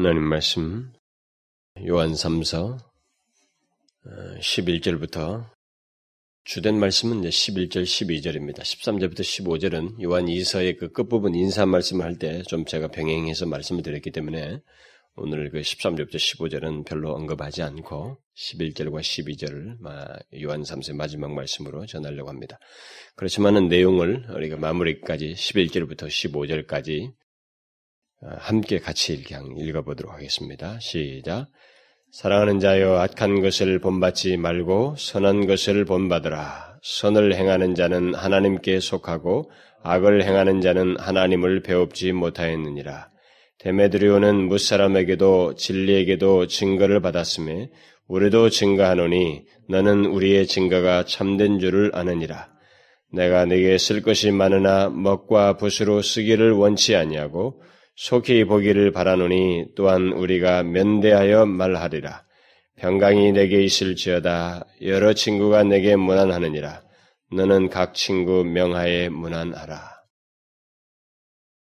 하나님 말씀 요한 3서 11절부터 어, 주된 말씀은 이제 11절, 12절입니다. 13절부터 15절은 요한 2서의 그 끝부분 인사 말씀을 할 때 좀 제가 병행해서 말씀을 드렸기 때문에 오늘 그 13절부터 15절은 별로 언급하지 않고 11절과 12절을 요한 3세 마지막 말씀으로 전하려고 합니다. 그렇지만은 내용을 우리가 마무리까지 11절부터 15절까지 어, 함께 같이 읽어보도록 하겠습니다. 시작. 사랑하는 자여 악한 것을 본받지 말고 선한 것을 본받으라. 선을 행하는 자는 하나님께 속하고 악을 행하는 자는 하나님을 배웁지 못하였느니라. 데메드리오는 무사람에게도 진리에게도 증거를 받았음에 우리도 증거하노니 너는 우리의 증거가 참된 줄을 아느니라. 내가 네게 쓸 것이 많으나 먹과 붓으로 쓰기를 원치 아니하고 속히 보기를 바라노니 또한 우리가 면대하여 말하리라. 평강이 내게 있을지어다 여러 친구가 내게 무난하느니라. 너는 각 친구 명하에 무난하라.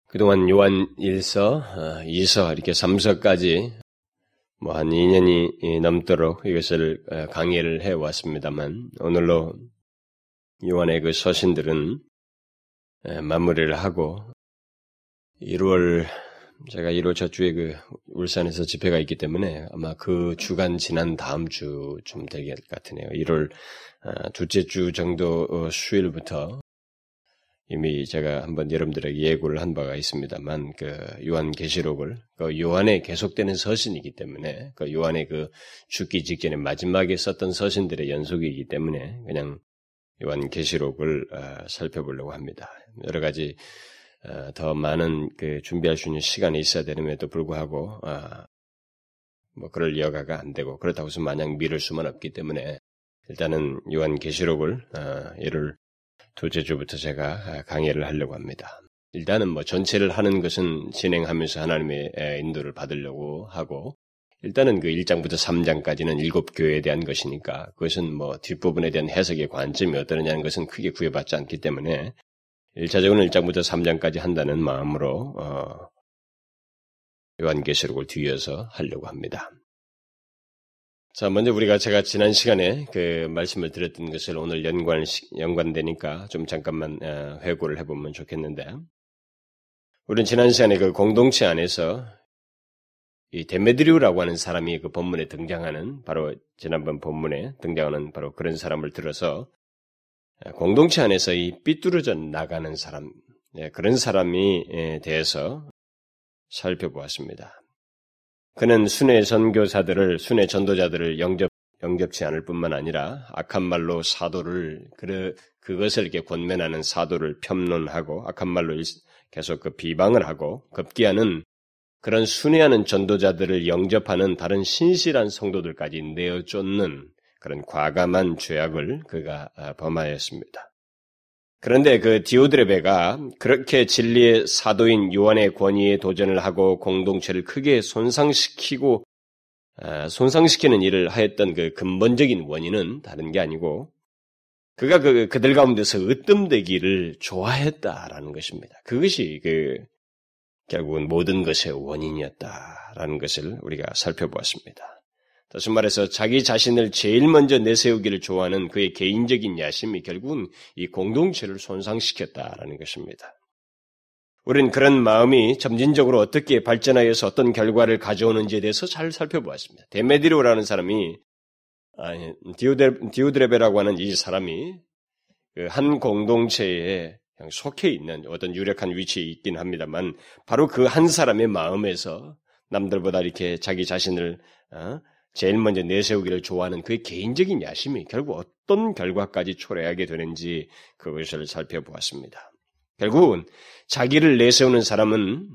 그동안 요한 1서, 2서, 어, 이렇게 3서까지 뭐 한 2년이 넘도록 이것을 어, 강의를 해 왔습니다만 오늘로 요한의 그 서신들은 마무리를 하고 1월 제가 1월 첫 주에 그 울산에서 집회가 있기 때문에 아마 그 주간 지난 다음 주좀 되게 같으네요. 1월 어, 둘째 주 정도 수요일부터 이미 제가 한번 여러분들에게 예고를 한 바가 있습니다만 그 요한 계시록을 그 요한에 계속되는 서신이기 때문에 그 요한의 그 죽기 직전에 마지막에 썼던 서신들의 연속이기 때문에 그냥 요한 계시록을 어, 살펴보려고 합니다. 여러 가지 어, 더 많은 그 준비할 수 있는 시간이 있어야 되는데도 불구하고 어, 뭐 그럴 여가가 안 되고 그렇다고 해서 마냥 미룰 수만 없기 때문에 일단은 요한 계시록을 이를 둘째 주부터 제가 강의를 하려고 합니다. 일단은 뭐 전체를 하는 것은 진행하면서 하나님의 인도를 받으려고 하고 일단은 그 1장부터 3장까지는 일곱 교회에 대한 것이니까 그것은 뭐 뒷부분에 대한 해석의 관점이 어떠느냐는 것은 크게 구애받지 않기 때문에 1차적으로 1장부터 3장까지 한다는 마음으로 어, 요한계시록을 뒤이어서 하려고 합니다. 자, 먼저 우리가 제가 지난 시간에 그 말씀을 드렸던 것을 오늘 연관, 연관되니까 좀 잠깐만 어, 회고를 해보면 좋겠는데, 우리는 지난 시간에 그 공동체 안에서 이 데메드리우라고 하는 사람이 그 본문에 등장하는, 바로 지난번 본문에 등장하는 바로 그런 사람을 들어서 공동체 안에서 이 삐뚤어져 나가는 사람, 예, 그런 사람이 예, 대해서 살펴보았습니다. 그는 순회 선교사들을 순회 전도자들을 영접 영접치 않을 뿐만 아니라 악한 말로 사도를 그 그것을 이렇게 권면하는 사도를 폄론하고 악한 말로 계속 그 비방을 하고 급기야는 그런 순회하는 전도자들을 영접하는 다른 신실한 성도들까지 내어 쫓는 그런 과감한 죄악을 그가 아, 범하였습니다. 그런데 그 디오드레베가 그렇게 진리의 사도인 요한의 권위에 도전을 하고 공동체를 크게 손상시키고 아, 손상시키는 일을 하였던 그 근본적인 원인은 다른 게 아니고 그가 그 그들 가운데서 으뜸되기를 좋아했다라는 것입니다. 그것이 그 결국은 모든 것의 원인이었다라는 것을 우리가 살펴보았습니다. 다시 말해서 자기 자신을 제일 먼저 내세우기를 좋아하는 그의 개인적인 야심이 결국은 이 공동체를 손상시켰다라는 것입니다. 우리는 그런 마음이 점진적으로 어떻게 발전하여서 어떤 결과를 가져오는지에 대해서 잘 살펴보았습니다. 데메디로라는 사람이 아니, 디오드레베라고 하는 이 사람이 그 한 공동체에 속해 있는 어떤 유력한 위치에 있긴 합니다만 바로 그 한 사람의 마음에서 남들보다 이렇게 자기 자신을 어? 제일 먼저 내세우기를 좋아하는 그의 개인적인 야심이 결국 어떤 결과까지 초래하게 되는지 그것을 살펴보았습니다. 결국은 자기를 내세우는 사람은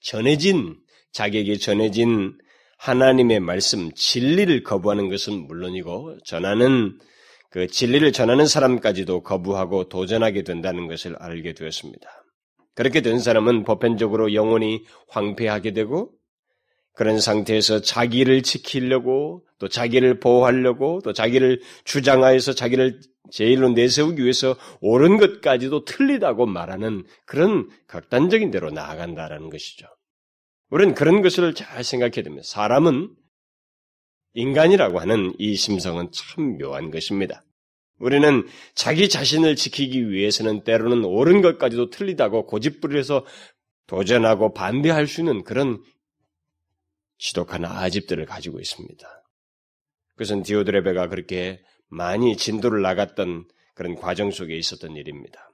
전해진, 자기에게 전해진 하나님의 말씀, 진리를 거부하는 것은 물론이고, 전하는, 그 진리를 전하는 사람까지도 거부하고 도전하게 된다는 것을 알게 되었습니다. 그렇게 된 사람은 보편적으로 영혼이 황폐하게 되고, 그런 상태에서 자기를 지키려고 또 자기를 보호하려고 또 자기를 주장하여서 자기를 제일로 내세우기 위해서 옳은 것까지도 틀리다고 말하는 그런 극단적인 대로 나아간다라는 것이죠. 우리는 그런 것을 잘 생각해야 됩니다. 사람은 인간이라고 하는 이 심성은 참 묘한 것입니다. 우리는 자기 자신을 지키기 위해서는 때로는 옳은 것까지도 틀리다고 고집부려서 도전하고 반대할 수 있는 그런 지독한 아집들을 가지고 있습니다. 그것은 디오드레베가 그렇게 많이 진도를 나갔던 그런 과정 속에 있었던 일입니다.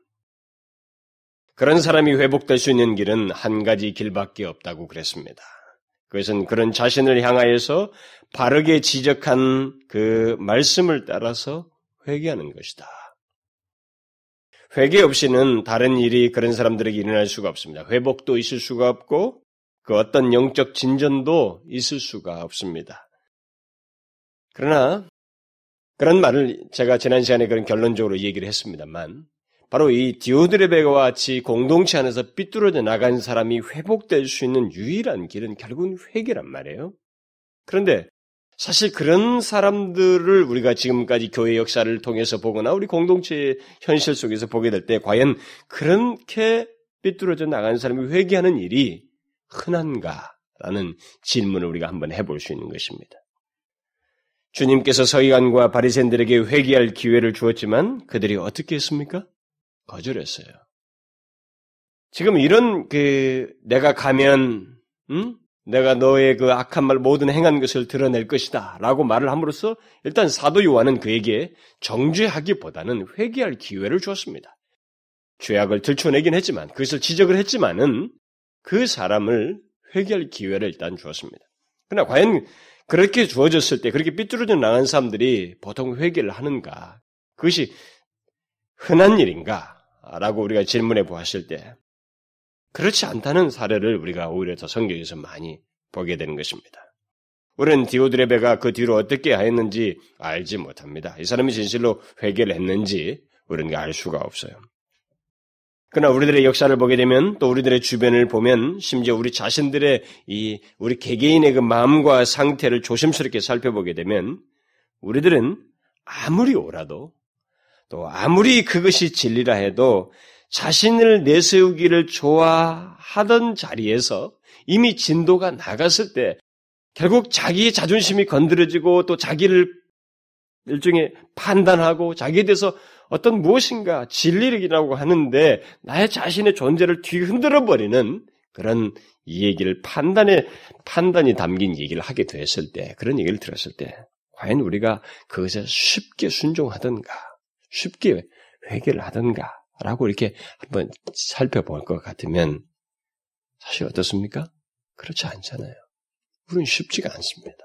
그런 사람이 회복될 수 있는 길은 한 가지 길밖에 없다고 그랬습니다. 그것은 그런 자신을 향하여서 바르게 지적한 그 말씀을 따라서 회개하는 것이다. 회개 없이는 다른 일이 그런 사람들에게 일어날 수가 없습니다. 회복도 있을 수가 없고 그 어떤 영적 진전도 있을 수가 없습니다. 그러나 그런 말을 제가 지난 시간에 그런 결론적으로 얘기를 했습니다만 바로 이 디오드레베와 같이 공동체 안에서 삐뚤어져 나간 사람이 회복될 수 있는 유일한 길은 결국은 회개란 말이에요. 그런데 사실 그런 사람들을 우리가 지금까지 교회 역사를 통해서 보거나 우리 공동체의 현실 속에서 보게 될 때 과연 그렇게 삐뚤어져 나간 사람이 회개하는 일이 흔한가 라는 질문을 우리가 한번 해볼 수 있는 것입니다. 주님께서 서기관과 바리새인들에게 회개할 기회를 주었지만 그들이 어떻게 했습니까? 거절했어요. 지금 이런 그 내가 가면 음? 내가 너의 그 악한 말 모든 행한 것을 드러낼 것이다. 라고 말을 함으로써 일단 사도 요한은 그에게 정죄하기보다는 회개할 기회를 주었습니다. 죄악을 들춰내긴 했지만, 그것을 지적을 했지만은 그 사람을 회개할 기회를 일단 주었습니다. 그러나 과연 그렇게 주어졌을 때, 그렇게 삐뚤어져 나간 사람들이 보통 회개를 하는가? 그것이 흔한 일인가? 라고 우리가 질문해 보았을 때, 그렇지 않다는 사례를 우리가 오히려 더 성경에서 많이 보게 되는 것입니다. 우리는 디오드레베가 그 뒤로 어떻게 하였는지 알지 못합니다. 이 사람이 진실로 회개를 했는지 우리는 알 수가 없어요. 그러나 우리들의 역사를 보게 되면 또 우리들의 주변을 보면 심지어 우리 자신들의 이 우리 개개인의 그 마음과 상태를 조심스럽게 살펴보게 되면 우리들은 아무리 오라도 또 아무리 그것이 진리라 해도 자신을 내세우기를 좋아하던 자리에서 이미 진도가 나갔을 때 결국 자기의 자존심이 건드려지고 또 자기를 일종의 판단하고 자기에 대해서 어떤 무엇인가 진리라고 하는데 나의 자신의 존재를 뒤흔들어 버리는 그런 이 얘기를 판단에 판단이 담긴 얘기를 하게 됐을 때 그런 얘기를 들었을 때 과연 우리가 그것에 쉽게 순종하던가 쉽게 회개를 하던가 라고 이렇게 한번 살펴볼 것 같으면 사실 어떻습니까? 그렇지 않잖아요. 우리는 쉽지가 않습니다.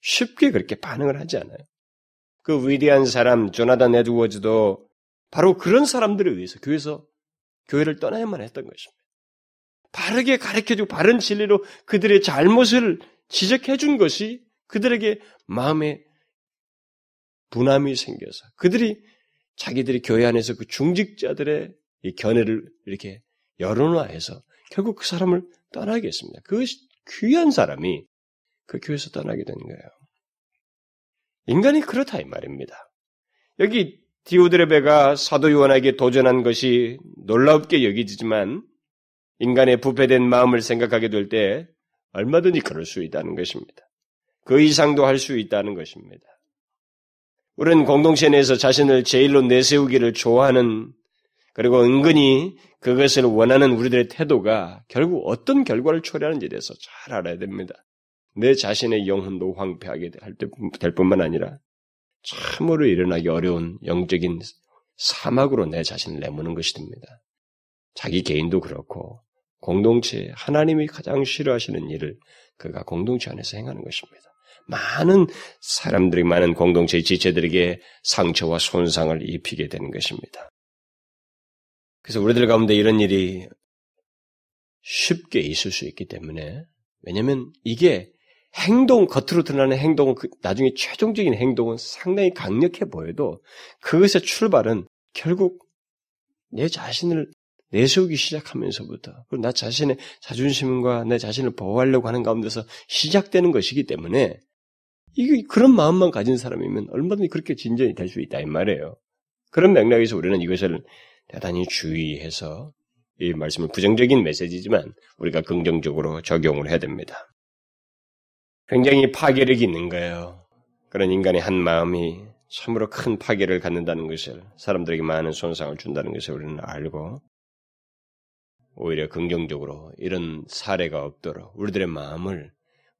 쉽게 그렇게 반응을 하지 않아요. 그 위대한 사람 조나단 에드워즈도 바로 그런 사람들에 의해서 교회에서 교회를 떠나야만 했던 것입니다. 바르게 가르쳐주고 바른 진리로 그들의 잘못을 지적해 준 것이 그들에게 마음에 분함이 생겨서 그들이 자기들이 교회 안에서 그 중직자들의 이 견해를 이렇게 여론화해서 결국 그 사람을 떠나게 했습니다. 그 귀한 사람이 그 교회에서 떠나게 된 거예요. 인간이 그렇다 이 말입니다. 여기 디오드레베가 사도 요한에게 도전한 것이 놀랍게 여기지만 인간의 부패된 마음을 생각하게 될 때 얼마든지 그럴 수 있다는 것입니다. 그 이상도 할 수 있다는 것입니다. 우리는 공동체 내에서 자신을 제일로 내세우기를 좋아하는 그리고 은근히 그것을 원하는 우리들의 태도가 결국 어떤 결과를 초래하는지에 대해서 잘 알아야 됩니다. 내 자신의 영혼도 황폐하게 될 뿐만 아니라 참으로 일어나기 어려운 영적인 사막으로 내 자신을 내모는 것이 됩니다. 자기 개인도 그렇고 공동체 하나님이 가장 싫어하시는 일을 그가 공동체 안에서 행하는 것입니다. 많은 사람들이 많은 공동체의 지체들에게 상처와 손상을 입히게 되는 것입니다. 그래서 우리들 가운데 이런 일이 쉽게 있을 수 있기 때문에 왜냐하면 이게 행동 겉으로 드러나는 행동은 그 나중에 최종적인 행동은 상당히 강력해 보여도 그것의 출발은 결국 내 자신을 내세우기 시작하면서부터 그리고 나 자신의 자존심과 내 자신을 보호하려고 하는 가운데서 시작되는 것이기 때문에 이게 그런 마음만 가진 사람이면 얼마든지 그렇게 진전이 될 수 있다 이 말이에요. 그런 맥락에서 우리는 이것을 대단히 주의해서 이 말씀은 부정적인 메시지지만 우리가 긍정적으로 적용을 해야 됩니다. 굉장히 파괴력이 있는 거예요. 그런 인간의 한 마음이 참으로 큰 파괴를 갖는다는 것을 사람들에게 많은 손상을 준다는 것을 우리는 알고 오히려 긍정적으로 이런 사례가 없도록 우리들의 마음을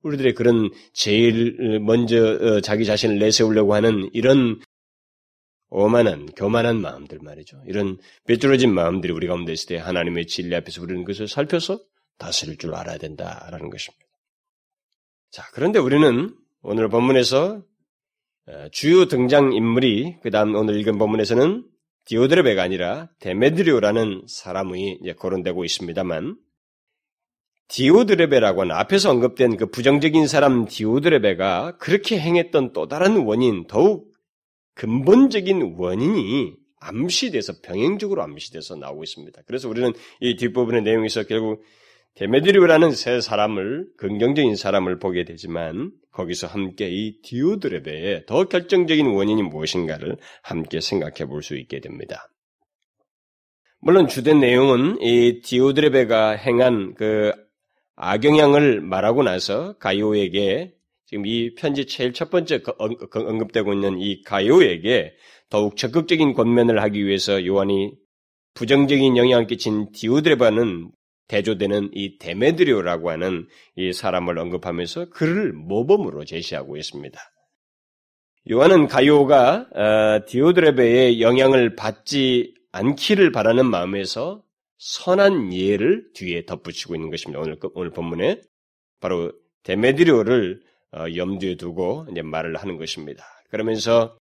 우리들의 그런 제일 먼저 어, 자기 자신을 내세우려고 하는 이런 오만한 교만한 마음들 말이죠. 이런 삐뚤어진 마음들이 우리 가운데 있을 때 하나님의 진리 앞에서 우리는 그것을 살펴서 다스릴 줄 알아야 된다라는 것입니다. 자, 그런데 우리는 오늘 본문에서 어, 주요 등장 인물이 그 다음 오늘 읽은 본문에서는 디오드레베가 아니라 데메드리오라는 사람이 거론되고 있습니다만 디오드레베라고 하는 앞에서 언급된 그 부정적인 사람 디오드레베가 그렇게 행했던 또 다른 원인, 더욱 근본적인 원인이 암시돼서 병행적으로 암시돼서 나오고 있습니다. 그래서 우리는 이 뒷부분의 내용에서 결국 데메드리오라는 새 사람을 긍정적인 사람을 보게 되지만 거기서 함께 이 디오드레베의 더 결정적인 원인이 무엇인가를 함께 생각해 볼 수 있게 됩니다. 물론 주된 내용은 이 디오드레베가 행한 그 악영향을 말하고 나서 가이오에게 지금 이 편지 제일 첫 번째 언급되고 있는 이 가요에게 더욱 적극적인 권면을 하기 위해서 요한이 부정적인 영향을 끼친 디오드레바는 대조되는 이 데메드리오라고 하는 이 사람을 언급하면서 그를 모범으로 제시하고 있습니다. 요한은 가요가 어, 디오드레베의 영향을 받지 않기를 바라는 마음에서 선한 예를 뒤에 덧붙이고 있는 것입니다. 오늘 오늘 본문에 바로 데메드리오를 어, 염두에 두고 이제 말을 하는 것입니다. 그러면서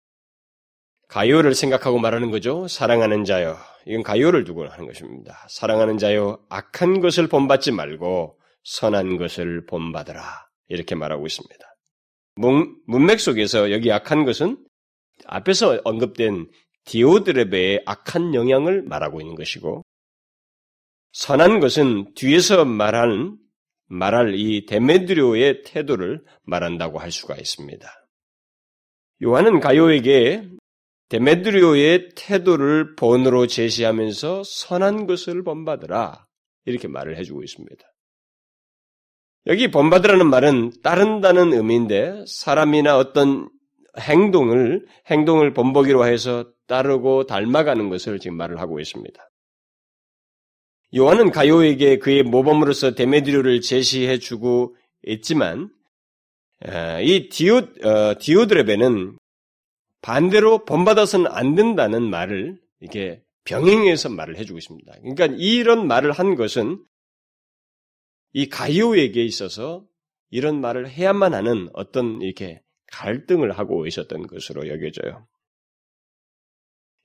가요를 생각하고 말하는 거죠. 사랑하는 자요. 이건 가요를 두고 하는 것입니다. 사랑하는 자요. 악한 것을 본받지 말고 선한 것을 본받으라. 이렇게 말하고 있습니다. 문, 문맥 속에서 여기 악한 것은 앞에서 언급된 디오드레베의 악한 영향을 말하고 있는 것이고 선한 것은 뒤에서 말하는 말할 이 데메드리오의 태도를 말한다고 할 수가 있습니다. 요한은 가요에게 데메드리오의 태도를 본으로 제시하면서 선한 것을 본받으라 이렇게 말을 해주고 있습니다. 여기 본받으라는 말은 따른다는 의미인데 사람이나 어떤 행동을 행동을 본보기로 해서 따르고 닮아가는 것을 지금 말을 하고 있습니다. 요한은 가요에게 그의 모범으로서 데메드리오를 제시해 주고 있지만 이 디오 어, 디오드레베는 반대로 본받아서는 안 된다는 말을 이렇게 병행해서 말을 해주고 있습니다. 그러니까 이런 말을 한 것은 이 가이오에게 있어서 이런 말을 해야만 하는 어떤 이렇게 갈등을 하고 있었던 것으로 여겨져요.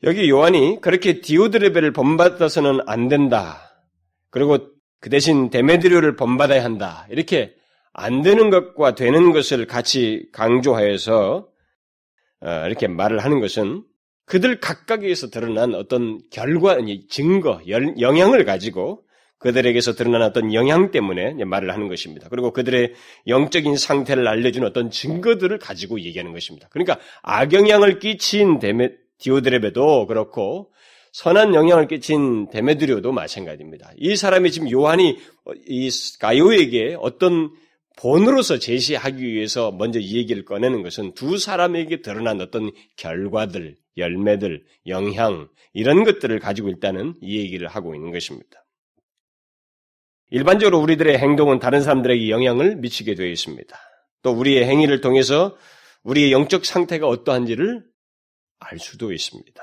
여기 요한이 그렇게 디오드레베를 본받아서는 안 된다. 그리고 그 대신 데메드리오를 본받아야 한다. 이렇게 안 되는 것과 되는 것을 같이 강조하여서 어, 이렇게 말을 하는 것은 그들 각각에서 드러난 어떤 결과, 증거, 영향을 가지고 그들에게서 드러난 어떤 영향 때문에 말을 하는 것입니다. 그리고 그들의 영적인 상태를 알려주는 어떤 증거들을 가지고 얘기하는 것입니다. 그러니까 악영향을 끼친 데메, 디오드레베도 그렇고 선한 영향을 끼친 데메드리오도 마찬가지입니다. 이 사람이 지금 요한이 이 가요에게 어떤 본으로서 제시하기 위해서 먼저 이 얘기를 꺼내는 것은 두 사람에게 드러난 어떤 결과들, 열매들, 영향, 이런 것들을 가지고 일단은 이 얘기를 하고 있는 것입니다. 일반적으로 우리들의 행동은 다른 사람들에게 영향을 미치게 되어 있습니다. 또 우리의 행위를 통해서 우리의 영적 상태가 어떠한지를 알 수도 있습니다.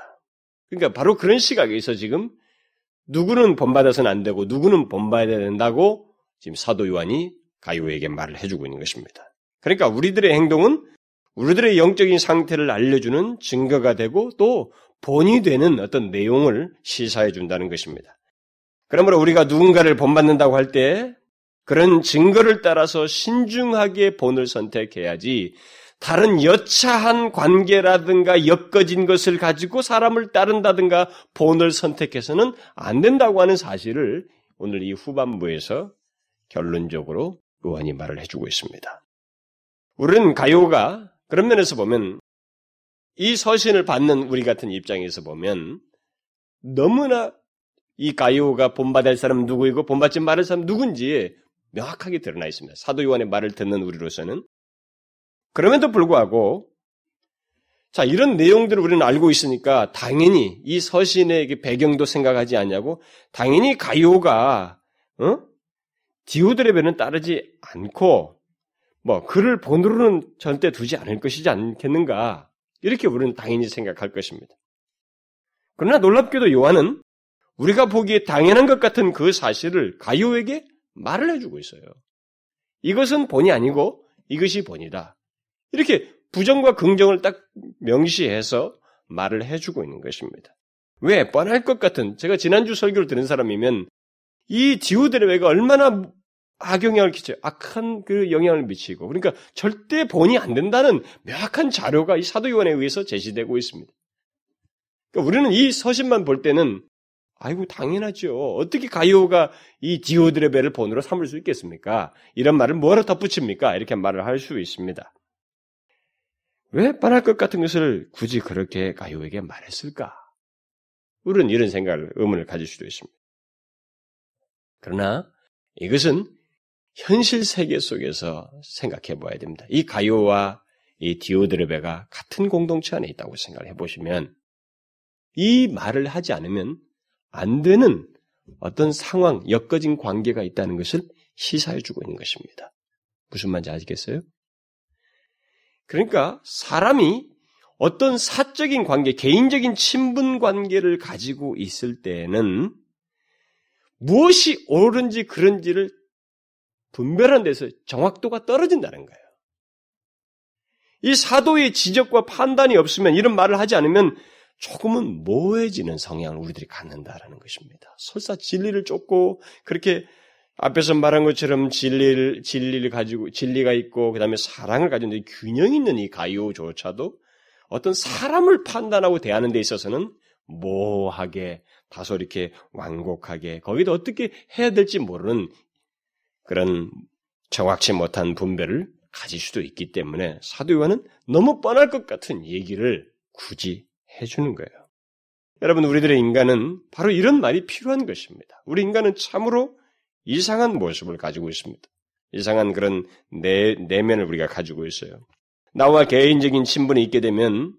그러니까 바로 그런 시각에서 지금 누구는 본받아서는 안 되고 누구는 본받아야 된다고 지금 사도 요한이 가요에게 말을 해주고 있는 것입니다. 그러니까 우리들의 행동은 우리들의 영적인 상태를 알려주는 증거가 되고 또 본이 되는 어떤 내용을 시사해 준다는 것입니다. 그러므로 우리가 누군가를 본받는다고 할 때 그런 증거를 따라서 신중하게 본을 선택해야지 다른 여차한 관계라든가 엮어진 것을 가지고 사람을 따른다든가 본을 선택해서는 안 된다고 하는 사실을 오늘 이 후반부에서 결론적으로 요한이 말을 해주고 있습니다. 우리는 가요가 그런 면에서 보면 이 서신을 받는 우리 같은 입장에서 보면 너무나 이 가이오가 본받을 사람은 누구이고 본받지 말을 사람은 누군지 명확하게 드러나 있습니다. 사도 요한의 말을 듣는 우리로서는 그럼에도 불구하고 자 이런 내용들을 우리는 알고 있으니까 당연히 이 서신의 배경도 생각하지 않냐고 당연히 가이오가 어? 디오드레베는 따르지 않고 뭐 그를 본으로는 절대 두지 않을 것이지 않겠는가 이렇게 우리는 당연히 생각할 것입니다. 그러나 놀랍게도 요한은 우리가 보기에 당연한 것 같은 그 사실을 가요에게 말을 해주고 있어요. 이것은 본이 아니고 이것이 본이다. 이렇게 부정과 긍정을 딱 명시해서 말을 해주고 있는 것입니다. 왜? 뻔할 것 같은, 제가 지난주 설교를 들은 사람이면 이 디오드레베가 얼마나 악영향을 끼쳐요. 악한 그 영향을 미치고. 그러니까 절대 본이 안 된다는 명확한 자료가 이 사도 요한에 의해서 제시되고 있습니다. 그러니까 우리는 이 서신만 볼 때는 아이고 당연하죠. 어떻게 가이오가 이 디오드레베를 본으로 삼을 수 있겠습니까? 이런 말을 뭐로 덧붙입니까? 이렇게 말을 할 수 있습니다. 왜 뻔할 것 같은 것을 굳이 그렇게 가이오에게 말했을까? 우리는 이런 생각을 의문을 가질 수도 있습니다. 그러나 이것은 현실 세계 속에서 생각해 봐야 됩니다. 이 가요와 이 디오드레베가 같은 공동체 안에 있다고 생각해 보시면 이 말을 하지 않으면 안 되는 어떤 상황, 엮어진 관계가 있다는 것을 시사해 주고 있는 것입니다. 무슨 말인지 아시겠어요? 그러니까 사람이 어떤 사적인 관계, 개인적인 친분 관계를 가지고 있을 때에는 무엇이 옳은지 그런지를 분별한 데서 정확도가 떨어진다는 거예요. 이 사도의 지적과 판단이 없으면 이런 말을 하지 않으면 조금은 모해지는 성향을 우리들이 갖는다라는 것입니다. 설사 진리를 쫓고 그렇게 앞에서 말한 것처럼 진리를 진리를 가지고 진리가 있고 그다음에 사랑을 가지고 균형 있는 이 가요조차도 어떤 사람을 판단하고 대하는 데 있어서는 모호하게 다소 이렇게 완곡하게 거기도 어떻게 해야 될지 모르는 그런 정확치 못한 분배를 가질 수도 있기 때문에 사도 요한은 너무 뻔할 것 같은 얘기를 굳이 해주는 거예요. 여러분, 우리들의 인간은 바로 이런 말이 필요한 것입니다. 우리 인간은 참으로 이상한 모습을 가지고 있습니다. 이상한 그런 내, 내면을 우리가 가지고 있어요. 나와 개인적인 친분이 있게 되면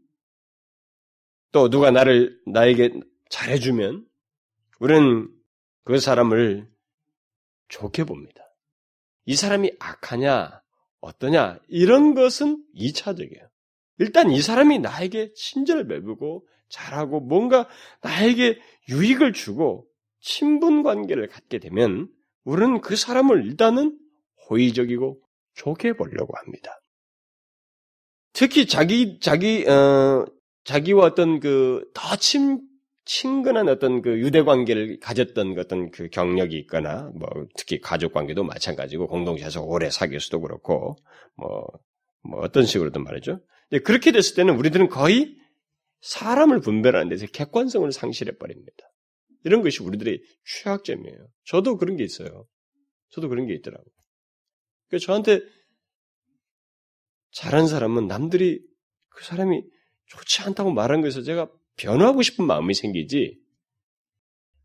또 누가 나를, 나에게 잘해주면 우리는 그 사람을 좋게 봅니다. 이 사람이 악하냐, 어떠냐, 이런 것은 2차적이에요. 일단 이 사람이 나에게 친절을 베푸고 잘하고 뭔가 나에게 유익을 주고 친분 관계를 갖게 되면 우리는 그 사람을 일단은 호의적이고 좋게 보려고 합니다. 특히 자기 자기 어 자기와 어떤 그 더 친 친근한 어떤 그 유대 관계를 가졌던 어떤 그 경력이 있거나 뭐 특히 가족 관계도 마찬가지고 공동체에서 오래 사귀었어도 그렇고 뭐, 뭐 어떤 식으로든 말이죠. 그렇게 됐을 때는 우리들은 거의 사람을 분별하는 데서 객관성을 상실해 버립니다. 이런 것이 우리들의 취약점이에요. 저도 그런 게 있어요. 저도 그런 게 있더라고요. 그러니까 저한테 잘한 사람은 남들이 그 사람이 좋지 않다고 말한 것에서 제가 변화하고 싶은 마음이 생기지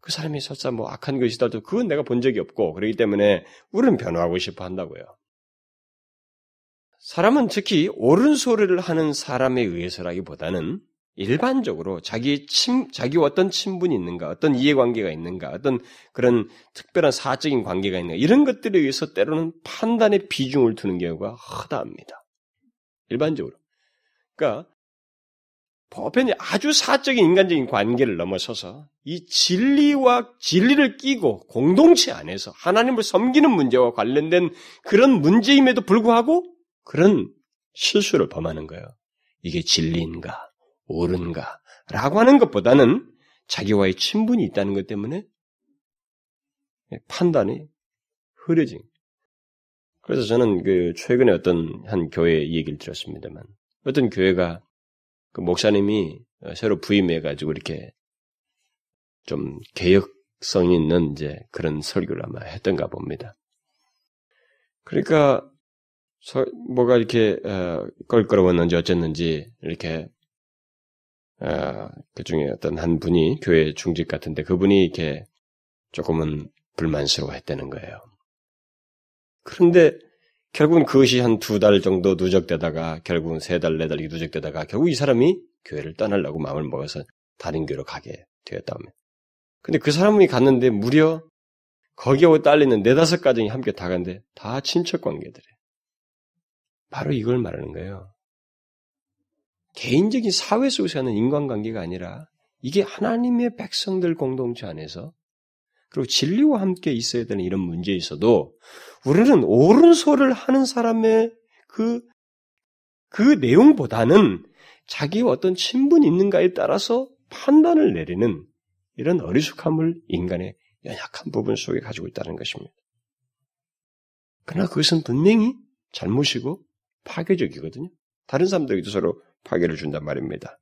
그 사람이 설사 뭐 악한 것이다도 그건 내가 본 적이 없고 그렇기 때문에 우리는 변화하고 싶어 한다고요. 사람은 특히 옳은 소리를 하는 사람에 의해서라기보다는 일반적으로 자기 친, 자기와 어떤 친분이 있는가, 어떤 이해관계가 있는가, 어떤 그런 특별한 사적인 관계가 있는가, 이런 것들에 의해서 때로는 판단의 비중을 두는 경우가 허다합니다. 일반적으로. 그러니까 보편이 아주 사적인 인간적인 관계를 넘어서서 이 진리와 진리를 끼고 공동체 안에서 하나님을 섬기는 문제와 관련된 그런 문제임에도 불구하고 그런 실수를 범하는 거예요. 이게 진리인가, 옳은가, 라고 하는 것보다는 자기와의 친분이 있다는 것 때문에 판단이 흐려진. 그래서 저는 그 최근에 어떤 한 교회 얘기를 들었습니다만 어떤 교회가 그 목사님이 새로 부임해가지고 이렇게 좀 개혁성 있는 이제 그런 설교를 아마 했던가 봅니다. 그러니까 서, 뭐가 이렇게 어, 껄끄러웠는지 어쨌는지 이렇게 어, 그 중에 어떤 한 분이 교회 중직 같은데 그분이 이렇게 조금은 불만스러워했다는 거예요. 그런데 결국은 그것이 한 두 달 정도 누적되다가 결국은 세 달, 네 달 이 누적되다가 결국 이 사람이 교회를 떠나려고 마음을 먹어서 다른 교회로 가게 되었다면. 근데 그 사람이 갔는데 무려 거기하고 딸리는 네다섯 가정이 함께 다 간데 다 친척 관계들이 바로 이걸 말하는 거예요. 개인적인 사회 속에서 하는 인간관계가 아니라 이게 하나님의 백성들 공동체 안에서 그리고 진리와 함께 있어야 되는 이런 문제에 있어도 우리는 옳은 소를 하는 사람의 그, 그 내용보다는 자기 어떤 친분이 있는가에 따라서 판단을 내리는 이런 어리숙함을 인간의 연약한 부분 속에 가지고 있다는 것입니다. 그러나 그것은 분명히 잘못이고 파괴적이거든요. 다른 사람들에게도 서로 파괴를 준단 말입니다.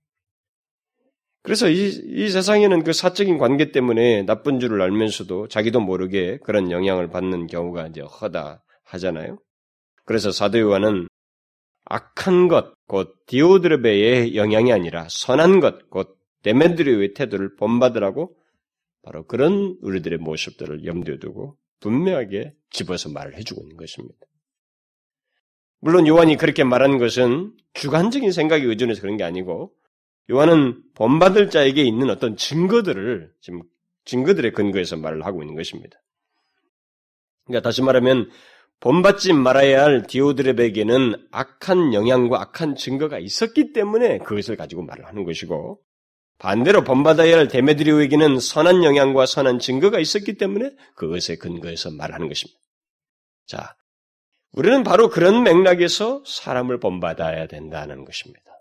그래서 이, 이 세상에는 그 사적인 관계 때문에 나쁜 줄을 알면서도 자기도 모르게 그런 영향을 받는 경우가 이제 허다 하잖아요. 그래서 사도 요한은 악한 것, 곧 디오드르베의 영향이 아니라 선한 것, 곧 데메드리오의 태도를 본받으라고 바로 그런 우리들의 모습들을 염두에 두고 분명하게 집어서 말을 해주고 있는 것입니다. 물론 요한이 그렇게 말하는 것은 주관적인 생각에 의존해서 그런 게 아니고 요한은 본받을 자에게 있는 어떤 증거들을 지금 증거들의 근거에서 말을 하고 있는 것입니다. 그러니까 다시 말하면 본받지 말아야 할 디오드랩에게는 악한 영향과 악한 증거가 있었기 때문에 그것을 가지고 말을 하는 것이고 반대로 본받아야 할 데메드리오에게는 선한 영향과 선한 증거가 있었기 때문에 그것에 근거해서 말하는 것입니다. 자, 우리는 바로 그런 맥락에서 사람을 본받아야 된다는 것입니다.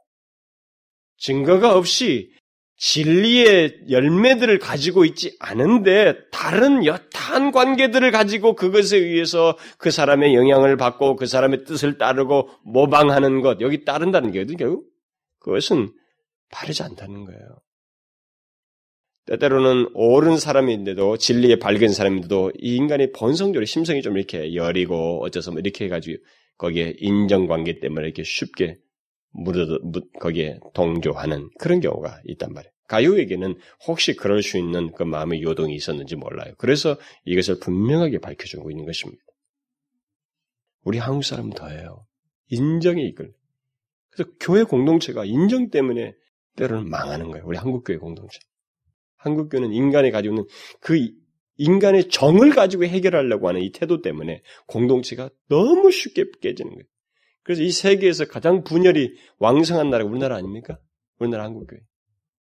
증거가 없이 진리의 열매들을 가지고 있지 않은데 다른 여타한 관계들을 가지고 그것에 의해서 그 사람의 영향을 받고 그 사람의 뜻을 따르고 모방하는 것 여기 따른다는 게거든요. 결국 그것은 바르지 않다는 거예요. 때때로는 옳은 사람인데도 진리에 밝은 사람인데도 이 인간이 본성적으로 심성이 좀 이렇게 여리고 어째서 뭐 이렇게 해가지고 거기에 인정관계 때문에 이렇게 쉽게 무르, 거기에 동조하는 그런 경우가 있단 말이에요. 가요에게는 혹시 그럴 수 있는 그 마음의 요동이 있었는지 몰라요. 그래서 이것을 분명하게 밝혀주고 있는 것입니다. 우리 한국 사람은 더해요. 인정에 이끌. 그래서 교회 공동체가 인정 때문에 때로는 망하는 거예요. 우리 한국교회 공동체. 한국교회는 인간이 가지고 있는 그 인간의 정을 가지고 해결하려고 하는 이 태도 때문에 공동체가 너무 쉽게 깨지는 거예요. 그래서 이 세계에서 가장 분열이 왕성한 나라가 우리나라 아닙니까? 우리나라 한국교회.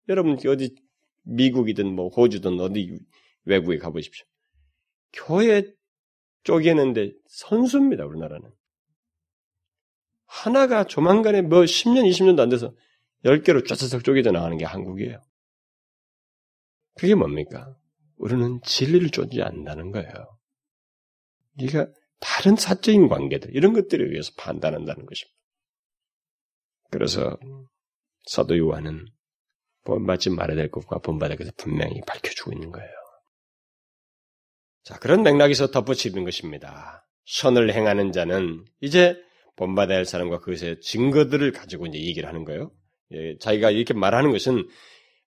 여러분 어디 미국이든 뭐 호주든 어디 외국에 가보십시오. 교회 쪼개는데 선수입니다. 우리나라는. 하나가 조만간에 뭐 10년, 20년도 안 돼서 10개로 쫙쫙 쪼개져 나가는 게 한국이에요. 그게 뭡니까? 우리는 진리를 쫓지 않는다는 거예요. 네가 다른 사적인 관계들 이런 것들에 의해서 판단한다는 것입니다. 그래서 사도 요한은 본받지 말아야 될 것과 본받아야 될 것을 분명히 밝혀주고 있는 거예요. 자, 그런 맥락에서 덧붙이는 것입니다. 선을 행하는 자는 이제 본받아야 할 사람과 그것의 증거들을 가지고 이제 얘기를 하는 거예요. 예, 자기가 이렇게 말하는 것은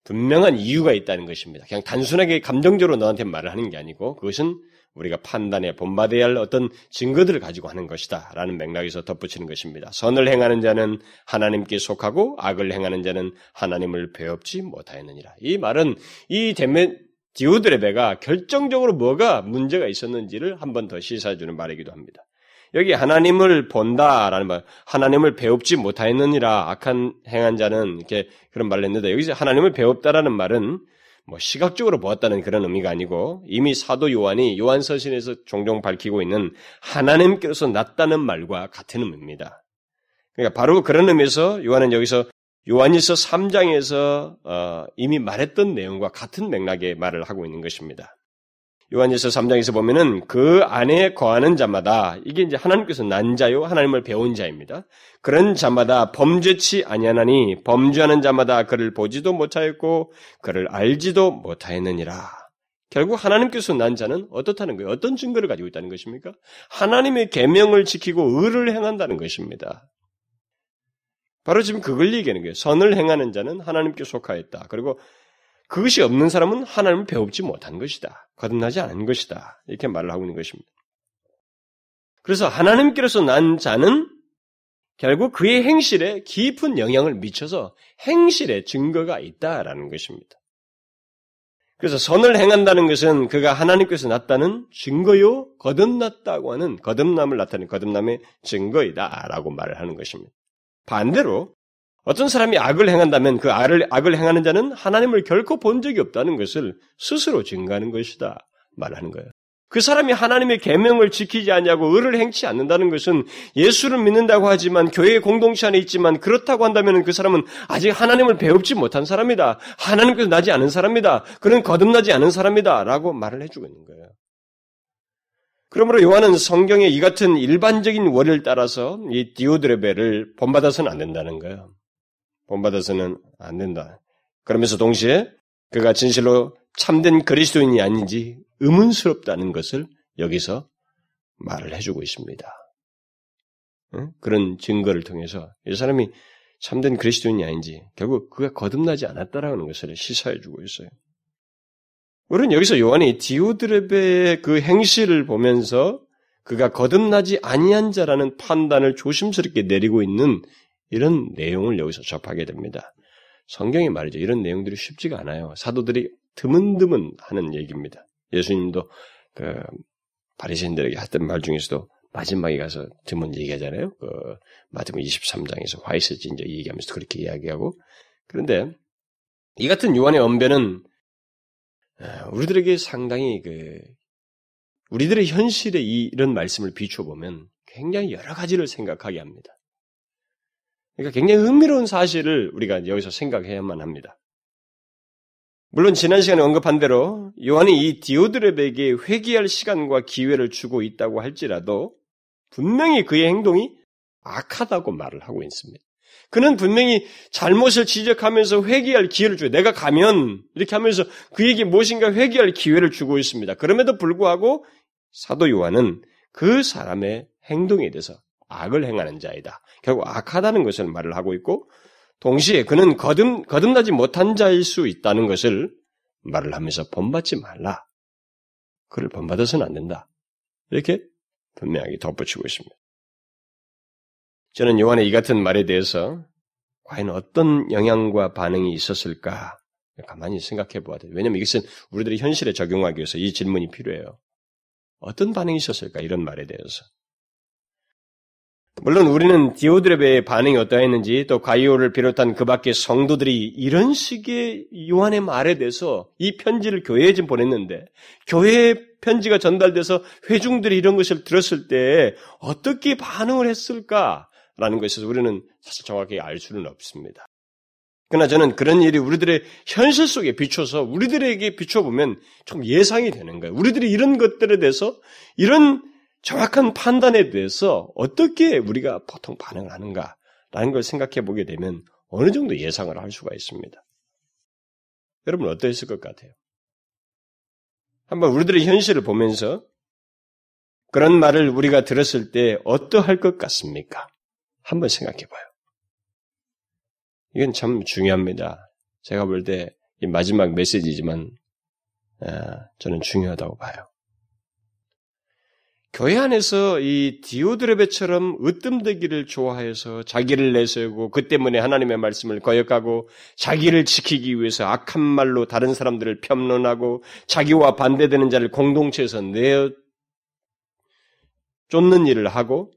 분명한 이유가 있다는 것입니다. 그냥 단순하게 감정적으로 너한테 말을 하는 게 아니고 그것은 우리가 판단에 본받아야 할 어떤 증거들을 가지고 하는 것이다. 라는 맥락에서 덧붙이는 것입니다. 선을 행하는 자는 하나님께 속하고 악을 행하는 자는 하나님을 배웁지 못하였느니라. 이 말은 이 데메, 디오드레베가 결정적으로 뭐가 문제가 있었는지를 한 번 더 시사해주는 말이기도 합니다. 여기 하나님을 본다라는 말, 하나님을 배웁지 못하였느니라 악한 행한 자는 이렇게 그런 말을 했는데 여기서 하나님을 배웠다라는 말은 뭐 시각적으로 보았다는 그런 의미가 아니고 이미 사도 요한이 요한 서신에서 종종 밝히고 있는 하나님께서 낫다는 말과 같은 의미입니다. 그러니까 바로 그런 의미에서 요한은 여기서 요한일서 3장에서 어, 이미 말했던 내용과 같은 맥락의 말을 하고 있는 것입니다. 요한일서 3장에서 보면은 그 안에 거하는 자마다 이게 이제 하나님께서 난 자요 하나님을 배운 자입니다. 그런 자마다 범죄치 아니하나니 범죄하는 자마다 그를 보지도 못하였고 그를 알지도 못하였느니라. 결국 하나님께서 난 자는 어떻다는 거예요? 어떤 증거를 가지고 있다는 것입니까? 하나님의 계명을 지키고 의를 행한다는 것입니다. 바로 지금 그걸 얘기하는 거예요. 선을 행하는 자는 하나님께 속하였다. 그리고 그것이 없는 사람은 하나님을 배웁지 못한 것이다. 거듭나지 않은 것이다. 이렇게 말을 하고 있는 것입니다. 그래서 하나님께로서 난 자는 결국 그의 행실에 깊은 영향을 미쳐서 행실에 증거가 있다라는 것입니다. 그래서 선을 행한다는 것은 그가 하나님께서 났다는 증거요, 거듭났다고 하는 거듭남을 나타내는 거듭남의 증거이다라고 말을 하는 것입니다. 반대로 어떤 사람이 악을 행한다면 그 악을, 악을 행하는 자는 하나님을 결코 본 적이 없다는 것을 스스로 증거하는 것이다 말하는 거예요. 그 사람이 하나님의 계명을 지키지 않냐고 의를 행치 않는다는 것은 예수를 믿는다고 하지만 교회 공동체 안에 있지만 그렇다고 한다면 그 사람은 아직 하나님을 배웁지 못한 사람이다. 하나님께서 나지 않은 사람이다. 그는 거듭나지 않은 사람이다. 라고 말을 해주고 있는 거예요. 그러므로 요한은 성경의 이 같은 일반적인 원리를 따라서 이 디오드레베를 본받아서는 안 된다는 거예요. 본받아서는 안 된다. 그러면서 동시에 그가 진실로 참된 그리스도인이 아닌지 의문스럽다는 것을 여기서 말을 해주고 있습니다. 그런 증거를 통해서 이 사람이 참된 그리스도인이 아닌지 결국 그가 거듭나지 않았다라는 것을 시사해주고 있어요. 우리는 여기서 요한이 디오드레베의 그 행실을 보면서 그가 거듭나지 아니한 자라는 판단을 조심스럽게 내리고 있는 이런 내용을 여기서 접하게 됩니다. 성경이 말이죠. 이런 내용들이 쉽지가 않아요. 사도들이 드문드문 하는 얘기입니다. 예수님도 그 바리새인들에게 했던 말 중에서도 마지막에 가서 드문 얘기하잖아요. 그 마태복음 23장에서 화이트 진저 얘기하면서 그렇게 이야기하고 그런데 이 같은 요한의 언변은 아, 우리들에게 상당히 그 우리들의 현실에 이런 말씀을 비춰 보면 굉장히 여러 가지를 생각하게 합니다. 그러니까 굉장히 흥미로운 사실을 우리가 여기서 생각해야만 합니다. 물론 지난 시간에 언급한 대로 요한이 이 디오드랩에게 회개할 시간과 기회를 주고 있다고 할지라도 분명히 그의 행동이 악하다고 말을 하고 있습니다. 그는 분명히 잘못을 지적하면서 회개할 기회를 줘요. 내가 가면 이렇게 하면서 그에게 무엇인가 회개할 기회를 주고 있습니다. 그럼에도 불구하고 사도 요한은 그 사람의 행동에 대해서 악을 행하는 자이다. 결국 악하다는 것을 말을 하고 있고 동시에 그는 거듭, 거듭나지 못한 자일 수 있다는 것을 말을 하면서 본받지 말라. 그를 본받아서는 안 된다. 이렇게 분명하게 덧붙이고 있습니다. 저는 요한의 이 같은 말에 대해서 과연 어떤 영향과 반응이 있었을까 가만히 생각해 보아야 돼요. 왜냐하면 이것은 우리들이 현실에 적용하기 위해서 이 질문이 필요해요. 어떤 반응이 있었을까 이런 말에 대해서. 물론 우리는 디오드레베의 반응이 어떠했는지 또 가이오를 비롯한 그 밖의 성도들이 이런 식의 요한의 말에 대해서 이 편지를 교회에 좀 보냈는데 교회에 편지가 전달돼서 회중들이 이런 것을 들었을 때 어떻게 반응을 했을까라는 것에서 우리는 사실 정확히 알 수는 없습니다. 그러나 저는 그런 일이 우리들의 현실 속에 비춰서 우리들에게 비춰보면 좀 예상이 되는 거예요. 우리들이 이런 것들에 대해서 이런 정확한 판단에 대해서 어떻게 우리가 보통 반응을 하는가라는 걸 생각해 보게 되면 어느 정도 예상을 할 수가 있습니다. 여러분 어떠했을 것 같아요? 한번 우리들의 현실을 보면서 그런 말을 우리가 들었을 때 어떠할 것 같습니까? 한번 생각해 봐요. 이건 참 중요합니다. 제가 볼 때 이 마지막 메시지지만 아, 저는 중요하다고 봐요. 교회 안에서 이 디오드레베처럼 으뜸되기를 좋아해서 자기를 내세우고 그 때문에 하나님의 말씀을 거역하고 자기를 지키기 위해서 악한 말로 다른 사람들을 평론하고 자기와 반대되는 자를 공동체에서 내어 쫓는 일을 하고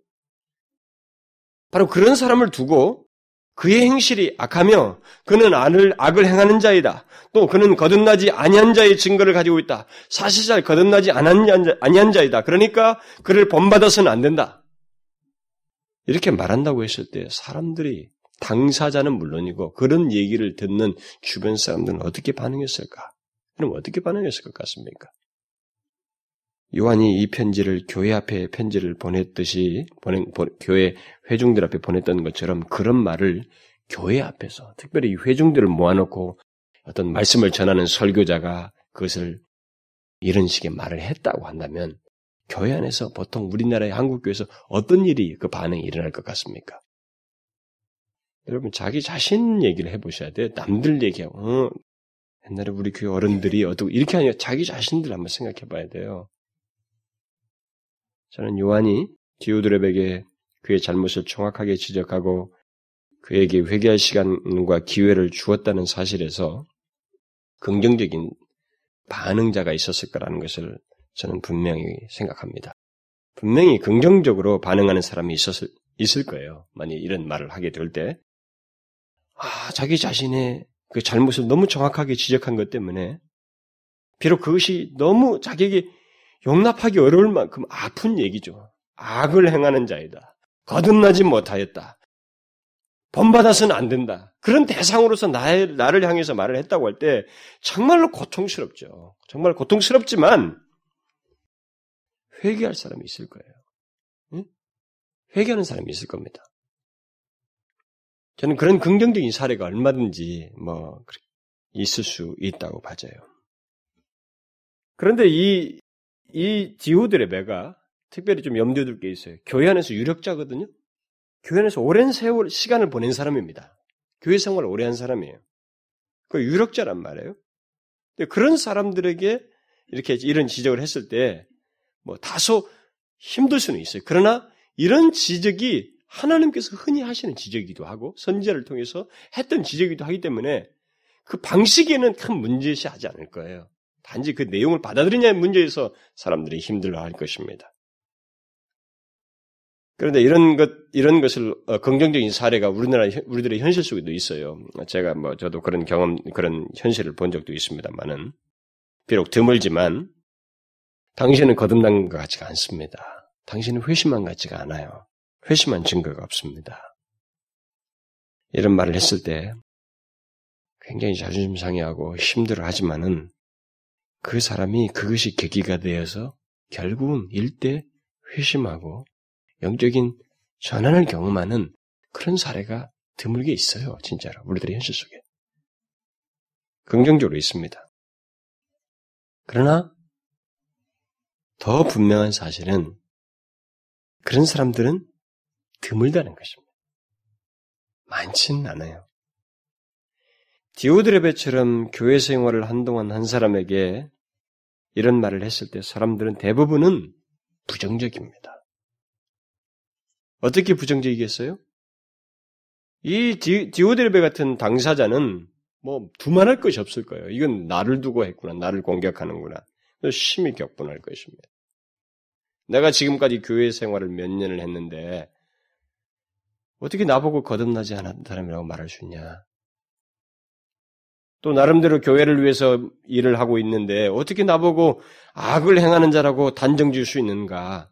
바로 그런 사람을 두고 그의 행실이 악하며 그는 악을, 악을 행하는 자이다. 또 그는 거듭나지 아니한 자의 증거를 가지고 있다. 사실상 거듭나지 아니한 자이다. 그러니까 그를 본받아서는 안 된다. 이렇게 말한다고 했을 때 사람들이 당사자는 물론이고 그런 얘기를 듣는 주변 사람들은 어떻게 반응했을까? 그럼 어떻게 반응했을 것 같습니까? 요한이 이 편지를 교회 앞에 편지를 보냈듯이 보낸, 보, 교회 회중들 앞에 보냈던 것처럼 그런 말을 교회 앞에서 특별히 이 회중들을 모아놓고 어떤 말씀을 전하는 설교자가 그것을 이런 식의 말을 했다고 한다면 교회 안에서 보통 우리나라의 한국 교회에서 어떤 일이 그 반응이 일어날 것 같습니까? 여러분 자기 자신 얘기를 해보셔야 돼요. 남들 얘기하고 어, 옛날에 우리 교회 어른들이 어떻게 이렇게 아니라 자기 자신들 한번 생각해 봐야 돼요. 저는 요한이 디오드랩에게 그의 잘못을 정확하게 지적하고 그에게 회개할 시간과 기회를 주었다는 사실에서 긍정적인 반응자가 있었을 거라는 것을 저는 분명히 생각합니다. 분명히 긍정적으로 반응하는 사람이 있었을, 있을 거예요. 만약 이런 말을 하게 될 때. 아, 자기 자신의 그 잘못을 너무 정확하게 지적한 것 때문에 비록 그것이 너무 자기에게 용납하기 어려울 만큼 아픈 얘기죠. 악을 행하는 자이다. 거듭나지 못하였다. 본받아서는 안 된다. 그런 대상으로서 나의, 나를 향해서 말을 했다고 할 때 정말로 고통스럽죠. 정말 고통스럽지만 회개할 사람이 있을 거예요. 응? 회개하는 사람이 있을 겁니다. 저는 그런 긍정적인 사례가 얼마든지 뭐 있을 수 있다고 봐져요. 그런데 이, 이 디오들의 배가 특별히 좀 염두에 둘 게 있어요. 교회 안에서 유력자거든요. 교회 안에서 오랜 세월 시간을 보낸 사람입니다. 교회 생활을 오래 한 사람이에요. 그 유력자란 말이에요. 그런 사람들에게 이렇게 이런 지적을 했을 때 뭐 다소 힘들 수는 있어요. 그러나 이런 지적이 하나님께서 흔히 하시는 지적이기도 하고 선지자를 통해서 했던 지적이기도 하기 때문에 그 방식에는 큰 문제시 하지 않을 거예요. 단지 그 내용을 받아들이냐의 문제에서 사람들이 힘들어할 것입니다. 그런데 이런 것, 이런 것을, 어, 긍정적인 사례가 우리나라, 우리들의 현실 속에도 있어요. 제가 뭐, 저도 그런 경험, 그런 현실을 본 적도 있습니다만은, 비록 드물지만, 당신은 거듭난 것 같지가 않습니다. 당신은 회심한 것 같지가 않아요. 회심한 증거가 없습니다. 이런 말을 했을 때, 굉장히 자존심 상해하고 힘들어 하지만은, 그 사람이 그것이 계기가 되어서 결국은 일대 회심하고 영적인 전환을 경험하는 그런 사례가 드물게 있어요. 진짜로. 우리들의 현실 속에. 긍정적으로 있습니다. 그러나 더 분명한 사실은 그런 사람들은 드물다는 것입니다. 많지는 않아요. 디오드레베처럼 교회 생활을 한동안 한 사람에게 이런 말을 했을 때 사람들은 대부분은 부정적입니다. 어떻게 부정적이겠어요? 이 디, 오데르베 같은 당사자는 뭐 두말할 것이 없을 거예요. 이건 나를 두고 했구나. 나를 공격하는구나. 심히 격분할 것입니다. 내가 지금까지 교회 생활을 몇 년을 했는데 어떻게 나보고 거듭나지 않은 사람이라고 말할 수 있냐? 또 나름대로 교회를 위해서 일을 하고 있는데 어떻게 나보고 악을 행하는 자라고 단정 지을 수 있는가?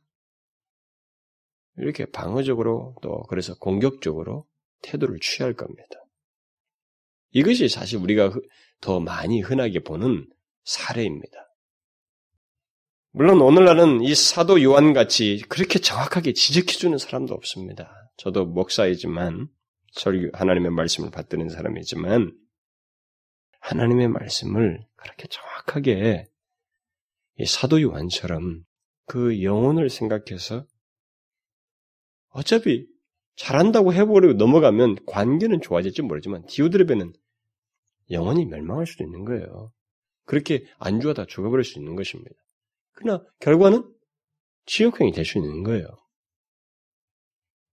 이렇게 방어적으로 또 그래서 공격적으로 태도를 취할 겁니다. 이것이 사실 우리가 더 많이 흔하게 보는 사례입니다. 물론 오늘날은 이 사도 요한 같이 그렇게 정확하게 지적해주는 사람도 없습니다. 저도 목사이지만 설교 하나님의 말씀을 받드는 사람이지만 하나님의 말씀을 그렇게 정확하게 이 사도 요한처럼 그 영혼을 생각해서 어차피 잘한다고 해버리고 넘어가면 관계는 좋아질지 모르지만 디오드레베는 영원히 멸망할 수도 있는 거예요. 그렇게 안주하다 죽어버릴 수 있는 것입니다. 그러나 결과는 지옥행이 될 수 있는 거예요.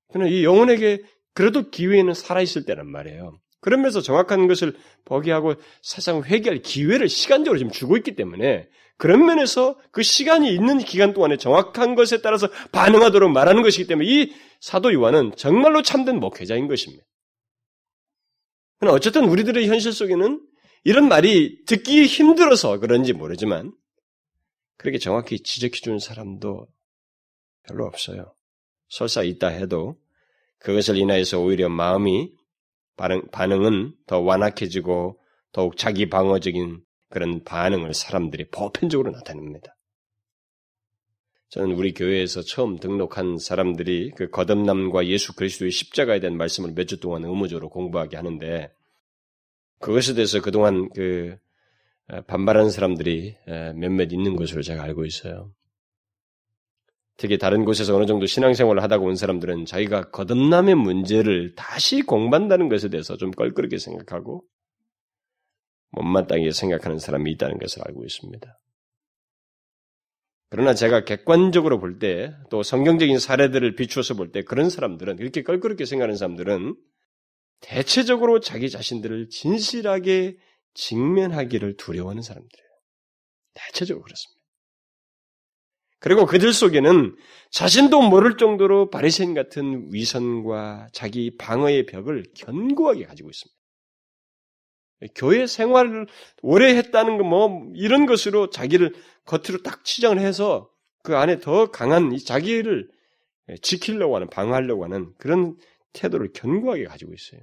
그러나 이 영혼에게 그래도 기회는 살아있을 때란 말이에요. 그러면서 정확한 것을 포기하고 사상 회개할 기회를 시간적으로 지금 주고 있기 때문에 그런 면에서 그 시간이 있는 기간 동안에 정확한 것에 따라서 반응하도록 말하는 것이기 때문에 이 사도 요한은 정말로 참된 목회자인 것입니다. 그러나 어쨌든 우리들의 현실 속에는 이런 말이 듣기 힘들어서 그런지 모르지만 그렇게 정확히 지적해주는 사람도 별로 없어요. 설사 있다 해도 그것을 인하여서 오히려 마음이 반응, 반응은 더 완악해지고 더욱 자기 방어적인 그런 반응을 사람들이 보편적으로 나타냅니다. 저는 우리 교회에서 처음 등록한 사람들이 그 거듭남과 예수 그리스도의 십자가에 대한 말씀을 몇 주 동안 의무적으로 공부하게 하는데 그것에 대해서 그동안 그 반발하는 사람들이 몇몇 있는 것으로 제가 알고 있어요. 특히 다른 곳에서 어느 정도 신앙생활을 하다가 온 사람들은 자기가 거듭남의 문제를 다시 공부한다는 것에 대해서 좀 껄끄럽게 생각하고 못마땅하게 생각하는 사람이 있다는 것을 알고 있습니다. 그러나 제가 객관적으로 볼 때, 또 성경적인 사례들을 비추어서 볼 때, 그런 사람들은, 이렇게 껄끄럽게 생각하는 사람들은, 대체적으로 자기 자신들을 진실하게 직면하기를 두려워하는 사람들이에요. 대체적으로 그렇습니다. 그리고 그들 속에는 자신도 모를 정도로 바리새인 같은 위선과 자기 방어의 벽을 견고하게 가지고 있습니다. 교회 생활을 오래 했다는 거 뭐 이런 것으로 자기를 겉으로 딱 치장을 해서 그 안에 더 강한 자기를 지키려고 하는 방어하려고 하는 그런 태도를 견고하게 가지고 있어요.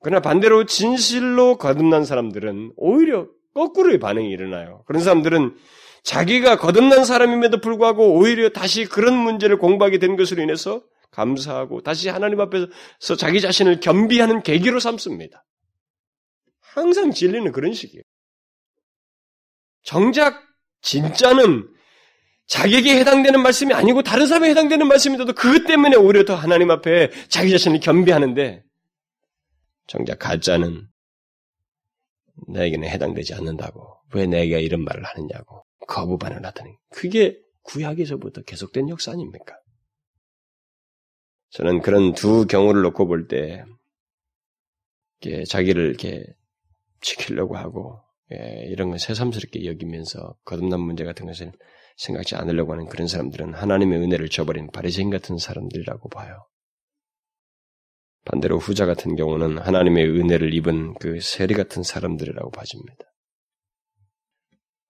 그러나 반대로 진실로 거듭난 사람들은 오히려 거꾸로의 반응이 일어나요. 그런 사람들은 자기가 거듭난 사람임에도 불구하고 오히려 다시 그런 문제를 공부하게 된 것으로 인해서 감사하고 다시 하나님 앞에서 자기 자신을 겸비하는 계기로 삼습니다. 항상 진리는 그런 식이에요. 정작 진짜는 자기에게 해당되는 말씀이 아니고 다른 사람에 해당되는 말씀이라도 그것 때문에 오히려 더 하나님 앞에 자기 자신을 겸비하는데 정작 가짜는 나에게는 해당되지 않는다고 왜 내가 이런 말을 하느냐고 거부 반응을 하더니 그게 구약에서부터 계속된 역사 아닙니까? 저는 그런 두 경우를 놓고 볼 때 자기를 이렇게 지키려고 하고 예, 이런 걸 새삼스럽게 여기면서 거듭난 문제 같은 것을 생각지 않으려고 하는 그런 사람들은 하나님의 은혜를 저버린 바리새인 같은 사람들이라고 봐요. 반대로 후자 같은 경우는 하나님의 은혜를 입은 그 세리 같은 사람들이라고 봐집니다.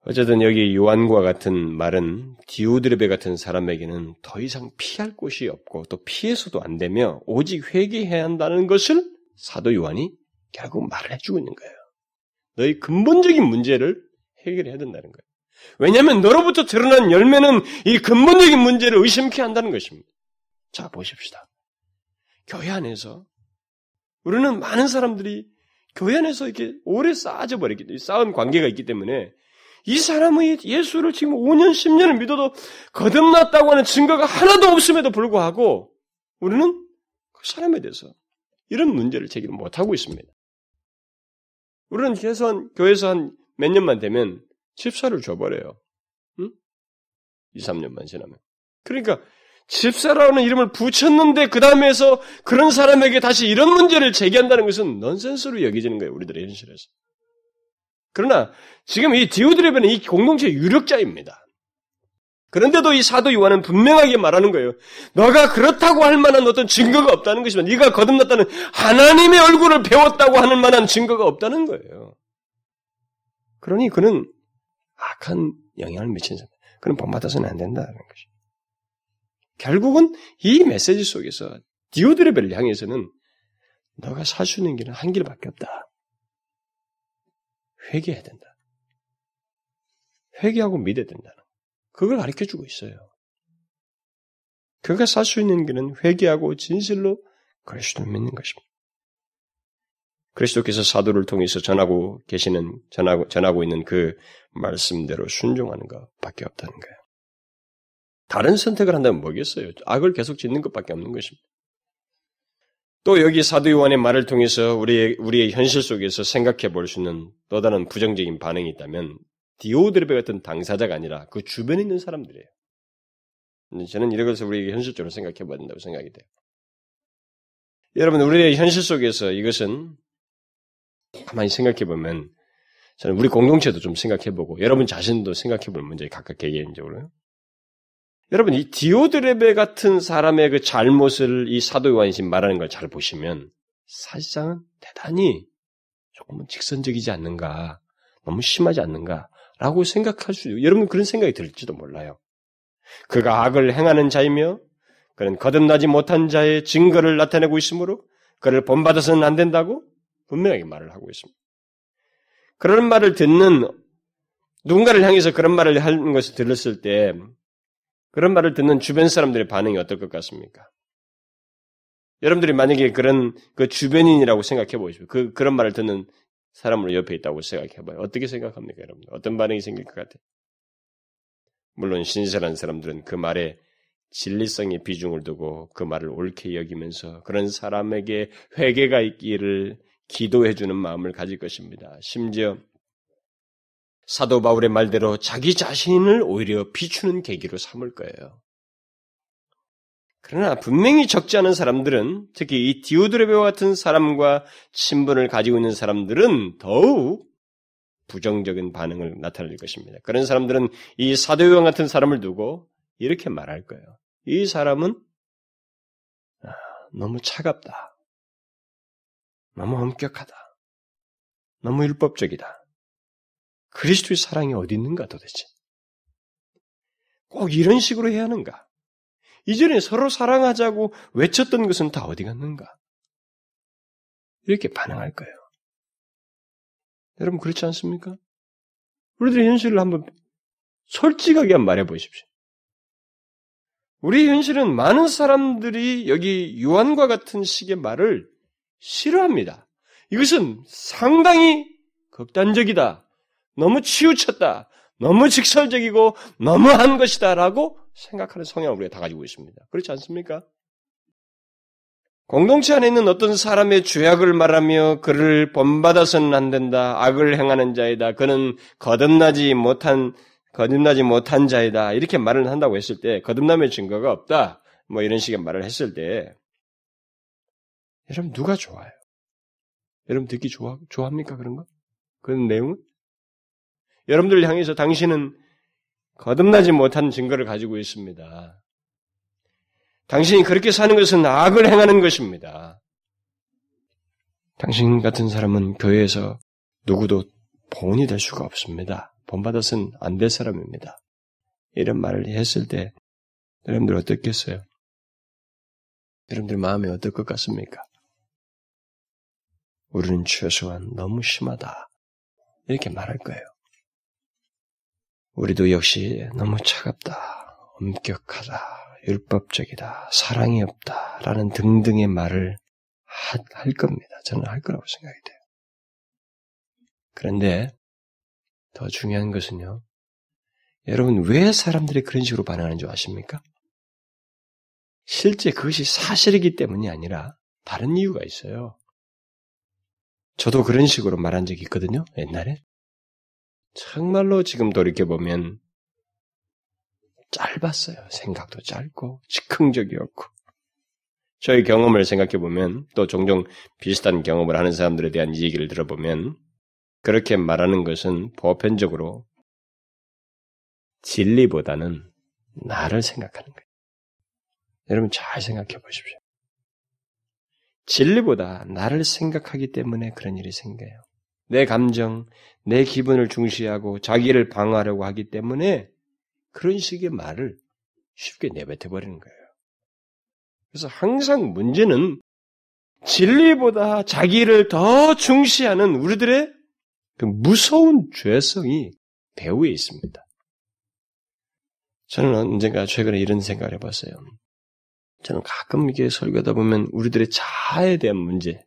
어쨌든 여기 요한과 같은 말은 디오드레베 같은 사람에게는 더 이상 피할 곳이 없고 또 피해서도 안 되며 오직 회개해야 한다는 것을 사도 요한이 결국 말을 해주고 있는 거예요. 너희 근본적인 문제를 해결해야 된다는 거예요. 왜냐하면 너로부터 드러난 열매는 이 근본적인 문제를 의심케 한다는 것입니다. 자, 보십시다. 교회 안에서 우리는 많은 사람들이 교회 안에서 이렇게 오래 쌓아져 버렸기 때문에 쌓은 관계가 있기 때문에 이 사람의 예수를 지금 5년, 10년을 믿어도 거듭났다고 하는 증거가 하나도 없음에도 불구하고 우리는 그 사람에 대해서 이런 문제를 제기를 못하고 있습니다. 우리는 최소한 교회에서 한 몇 년만 되면 집사를 줘버려요. 응? 2, 3년만 지나면. 그러니까 집사라는 이름을 붙였는데 그 다음에서 그런 사람에게 다시 이런 문제를 제기한다는 것은 넌센스로 여겨지는 거예요. 우리들의 현실에서. 그러나 지금 이 디오드레베는 이 공동체의 유력자입니다. 그런데도 이 사도 요한은 분명하게 말하는 거예요. 너가 그렇다고 할 만한 어떤 증거가 없다는 것이면 네가 거듭났다는 하나님의 얼굴을 배웠다고 하는 만한 증거가 없다는 거예요. 그러니 그는 악한 영향을 미친 사람. 그는 본받아서는 안 된다는 것이. 결국은 이 메시지 속에서 디오드레벨을 향해서는 너가 있는 길은 한 길밖에 없다. 회개해야 된다. 회개하고 믿어야 된다는 그걸 가르쳐 주고 있어요. 그가 살 수 있는 길은 회개하고 진실로 그리스도를 믿는 것입니다. 그리스도께서 사도를 통해서 전하고 계시는 전하고 전하고 있는 그 말씀대로 순종하는 것밖에 없다는 거예요. 다른 선택을 한다면 뭐겠어요? 악을 계속 짓는 것밖에 없는 것입니다. 또 여기 사도 요한의 말을 통해서 우리의 우리의 현실 속에서 생각해 볼 수 있는 또 다른 부정적인 반응이 있다면 디오드레베 같은 당사자가 아니라 그 주변에 있는 사람들이에요. 저는 이런 것을 우리에게 현실적으로 생각해 봐야 된다고 생각이 돼요. 여러분, 우리의 현실 속에서 이것은 가만히 생각해 보면 저는 우리 공동체도 좀 생각해 보고 여러분 자신도 생각해 볼 문제 각각 개개인적으로요. 여러분, 이 디오드레베 같은 사람의 그 잘못을 이 사도 요한이 말하는 걸 잘 보시면 사실상은 대단히 조금은 직선적이지 않는가, 너무 심하지 않는가, 라고 생각할 수, 여러분 그런 생각이 들지도 몰라요. 그가 악을 행하는 자이며 그는 거듭나지 못한 자의 증거를 나타내고 있으므로 그를 본받아서는 안 된다고 분명하게 말을 하고 있습니다. 그런 말을 듣는 누군가를 향해서 그런 말을 하는 것을 들었을 때 그런 말을 듣는 주변 사람들의 반응이 어떨 것 같습니까? 여러분들이 만약에 그런 그 주변인이라고 생각해 보십시오. 그 그런 말을 듣는 사람으로 옆에 있다고 생각해 봐요. 어떻게 생각합니까, 여러분? 어떤 반응이 생길 것 같아요? 물론 신실한 사람들은 그 말에 진리성의 비중을 두고 그 말을 옳게 여기면서 그런 사람에게 회개가 있기를 기도해 주는 마음을 가질 것입니다. 심지어 사도 바울의 말대로 자기 자신을 오히려 비추는 계기로 삼을 거예요. 그러나 분명히 적지 않은 사람들은 특히 이 디오드레베와 같은 사람과 친분을 가지고 있는 사람들은 더욱 부정적인 반응을 나타낼 것입니다. 그런 사람들은 이 사도요한 같은 사람을 두고 이렇게 말할 거예요. 이 사람은 아, 너무 차갑다. 너무 엄격하다. 너무 율법적이다. 그리스도의 사랑이 어디 있는가 도대체? 꼭 이런 식으로 해야 하는가? 이전에 서로 사랑하자고 외쳤던 것은 다 어디 갔는가? 이렇게 반응할 거예요. 여러분 그렇지 않습니까? 우리들의 현실을 한번 솔직하게 말해 보십시오. 우리 현실은 많은 사람들이 여기 요한과 같은 식의 말을 싫어합니다. 이것은 상당히 극단적이다. 너무 치우쳤다. 너무 직설적이고 너무한 것이다라고 생각하는 성향을 우리가 다 가지고 있습니다. 그렇지 않습니까? 공동체 안에 있는 어떤 사람의 죄악을 말하며 그를 본받아서는 안 된다. 악을 행하는 자이다. 그는 거듭나지 못한 거듭나지 못한 자이다. 이렇게 말을 한다고 했을 때 거듭남의 증거가 없다. 뭐 이런 식의 말을 했을 때 여러분 누가 좋아요? 여러분 듣기 좋아 좋아합니까 그런 거? 그런 내용은? 여러분들 향해서 당신은 거듭나지 못한 증거를 가지고 있습니다. 당신이 그렇게 사는 것은 악을 행하는 것입니다. 당신 같은 사람은 교회에서 누구도 본이 될 수가 없습니다. 본받아서는 안 될 사람입니다. 이런 말을 했을 때 여러분들 어떻겠어요? 여러분들 마음이 어떨 것 같습니까? 우리는 최소한 너무 심하다. 이렇게 말할 거예요. 우리도 역시 너무 차갑다, 엄격하다, 율법적이다, 사랑이 없다, 라는 등등의 말을 하, 할 겁니다. 저는 할 거라고 생각이 돼요. 그런데 더 중요한 것은요, 여러분 왜 사람들이 그런 식으로 반응하는 줄 아십니까? 실제 그것이 사실이기 때문이 아니라 다른 이유가 있어요. 저도 그런 식으로 말한 적이 있거든요, 옛날에. 정말로 지금 돌이켜보면 짧았어요. 생각도 짧고 즉흥적이었고 저희 경험을 생각해보면 또 종종 비슷한 경험을 하는 사람들에 대한 얘기를 들어보면 그렇게 말하는 것은 보편적으로 진리보다는 나를 생각하는 거예요. 여러분 잘 생각해 보십시오. 진리보다 나를 생각하기 때문에 그런 일이 생겨요. 내 감정, 내 기분을 중시하고 자기를 방어하려고 하기 때문에 그런 식의 말을 쉽게 내뱉어 버리는 거예요. 그래서 항상 문제는 진리보다 자기를 더 중시하는 우리들의 그 무서운 죄성이 배후에 있습니다. 저는 언젠가 최근에 이런 생각을 해봤어요. 저는 가끔 이렇게 설교하다 보면 우리들의 자아에 대한 문제,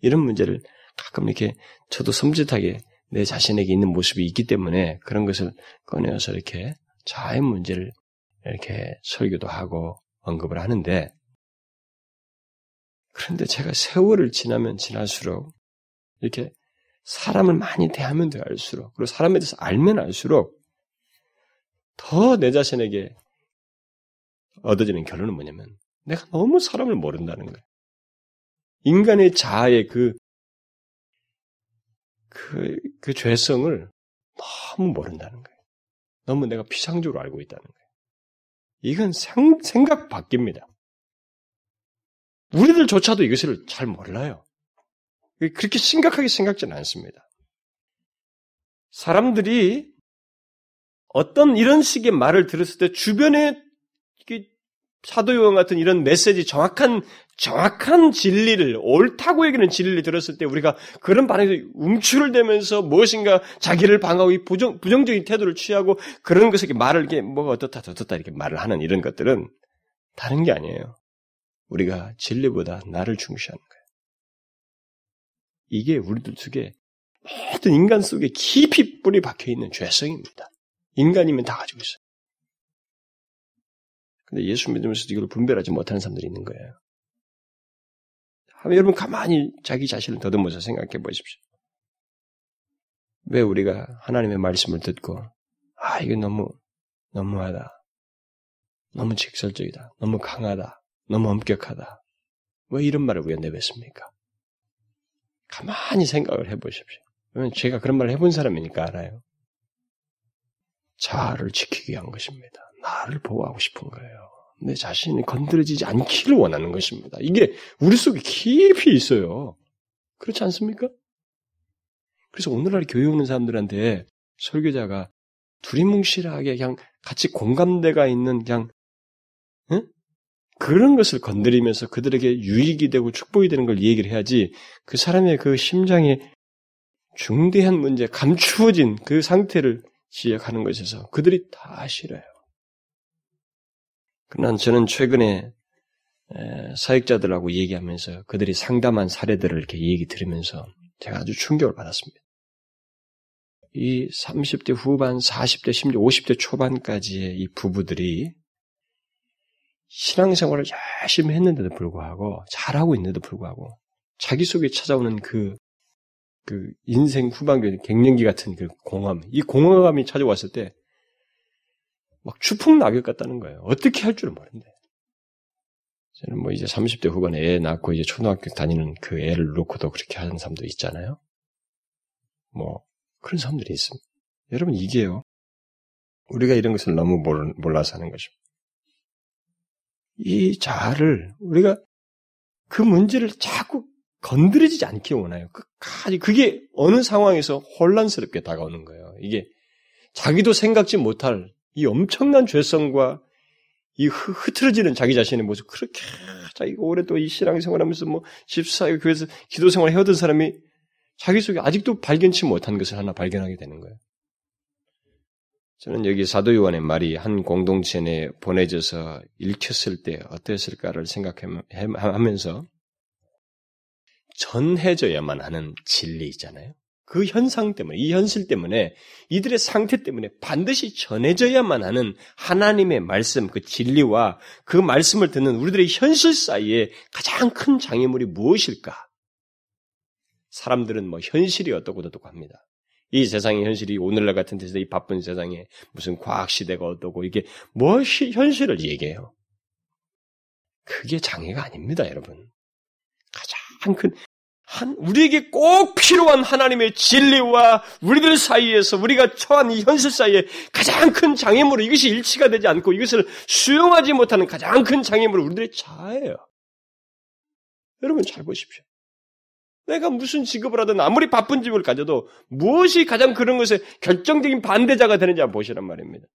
이런 문제를 가끔 이렇게 저도 섬찟하게 내 자신에게 있는 모습이 있기 때문에 그런 것을 꺼내어서 이렇게 자의 문제를 이렇게 설교도 하고 언급을 하는데 그런데 제가 세월을 지나면 지날수록 이렇게 사람을 많이 대하면 대할수록 그리고 사람에 대해서 알면 알수록 더 내 자신에게 얻어지는 결론은 뭐냐면 내가 너무 사람을 모른다는 거예요. 인간의 자아의 그 그, 그 죄성을 너무 모른다는 거예요. 너무 내가 피상적으로 알고 있다는 거예요. 이건 생, 생각 바뀝니다. 우리들조차도 이것을 잘 몰라요. 그렇게 심각하게 생각지는 않습니다. 사람들이 어떤 이런 식의 말을 들었을 때 주변에 사도요원 같은 이런 메시지 정확한 정확한 진리를 옳다고 여기는 진리를 들었을 때 우리가 그런 반응에서 움츠를 대면서 무엇인가 자기를 방어하고 부정 부정적인 태도를 취하고 그런 것에 말을 이렇게 뭐가 어떻다 어떻다 이렇게 말을 하는 이런 것들은 다른 게 아니에요. 우리가 진리보다 나를 중시하는 거예요. 이게 우리들 속에 모든 인간 속에 깊이 뿌리 박혀 있는 죄성입니다. 인간이면 다 가지고 있어요. 근데 예수 믿으면서 이걸 분별하지 못하는 사람들이 있는 거예요. 여러분 가만히 자기 자신을 더듬어서 생각해 보십시오. 왜 우리가 하나님의 말씀을 듣고 아 이게 너무 너무하다, 너무 직설적이다, 너무 강하다, 너무 엄격하다. 왜 이런 말을 우리가 내뱉습니까? 가만히 생각을 해보십시오. 왜냐면 제가 그런 말을 해본 사람이니까 알아요. 자아를 지키기 위한 것입니다. 나를 보호하고 싶은 거예요. 내 자신이 건드려지지 않기를 원하는 것입니다. 이게 우리 속에 깊이 있어요. 그렇지 않습니까? 그래서 오늘날 교회 오는 사람들한테 설교자가 두리뭉실하게 그냥 같이 공감대가 있는 그냥 응? 그런 것을 건드리면서 그들에게 유익이 되고 축복이 되는 걸 얘기를 해야지 그 사람의 그 심장에 중대한 문제, 감추어진 그 상태를 지적하는 것에서 그들이 다 싫어요. 그러나 저는 최근에 사역자들하고 얘기하면서 그들이 상담한 사례들을 이렇게 얘기 들으면서 제가 아주 충격을 받았습니다. 이 30대 후반, 40대, 심지어 50대 초반까지의 이 부부들이 신앙생활을 열심히 했는데도 불구하고, 잘하고 있는데도 불구하고, 자기 속에 찾아오는 그, 그 인생 후반기, 갱년기 같은 그 공허함, 이 공허감이 찾아왔을 때, 막 추풍 낙엽 같다는 거예요. 어떻게 할 줄을 모른대. 저는 뭐 이제 30대 후반에 애 낳고 이제 초등학교 다니는 그 애를 놓고도 그렇게 하는 사람도 있잖아요. 뭐, 그런 사람들이 있습니다. 여러분, 이게요. 우리가 이런 것을 너무 몰라서 하는 것입니다. 이 자아를 우리가 그 문제를 자꾸 건드리지 않기 원해요. 끝까지 그게 어느 상황에서 혼란스럽게 다가오는 거예요. 이게 자기도 생각지 못할 이 엄청난 죄성과 이 흐트러지는 자기 자신의 모습 그렇게 자기가 또이 신앙생활하면서 뭐 집사에 교회에서 기도생활을 해오던 사람이 자기 속에 아직도 발견치 못한 것을 하나 발견하게 되는 거예요. 저는 여기 사도 요한의 말이 한 공동체 내 보내져서 읽혔을 때 어땠을까를 생각하면서 전해져야만 하는 진리 있잖아요. 그 현상 때문에, 이 현실 때문에, 이들의 상태 때문에 반드시 전해져야만 하는 하나님의 말씀, 그 진리와 그 말씀을 듣는 우리들의 현실 사이에 가장 큰 장애물이 무엇일까? 사람들은 뭐 현실이 어떻고 어떻고 합니다. 이 세상의 현실이 오늘날 같은 데서 이 바쁜 세상에 무슨 과학 시대가 어떻고 이게 무엇이 현실을 얘기해요. 그게 장애가 아닙니다, 여러분. 가장 큰, 한, 우리에게 꼭 필요한 하나님의 진리와 우리들 사이에서 우리가 처한 이 현실 사이에 가장 큰 장애물은 이것이 일치가 되지 않고 이것을 수용하지 못하는 가장 큰 장애물은 우리들의 자아예요. 여러분 잘 보십시오. 내가 무슨 직업을 하든 아무리 바쁜 직업을 가져도 무엇이 가장 그런 것에 결정적인 반대자가 되는지 한번 보시란 말입니다.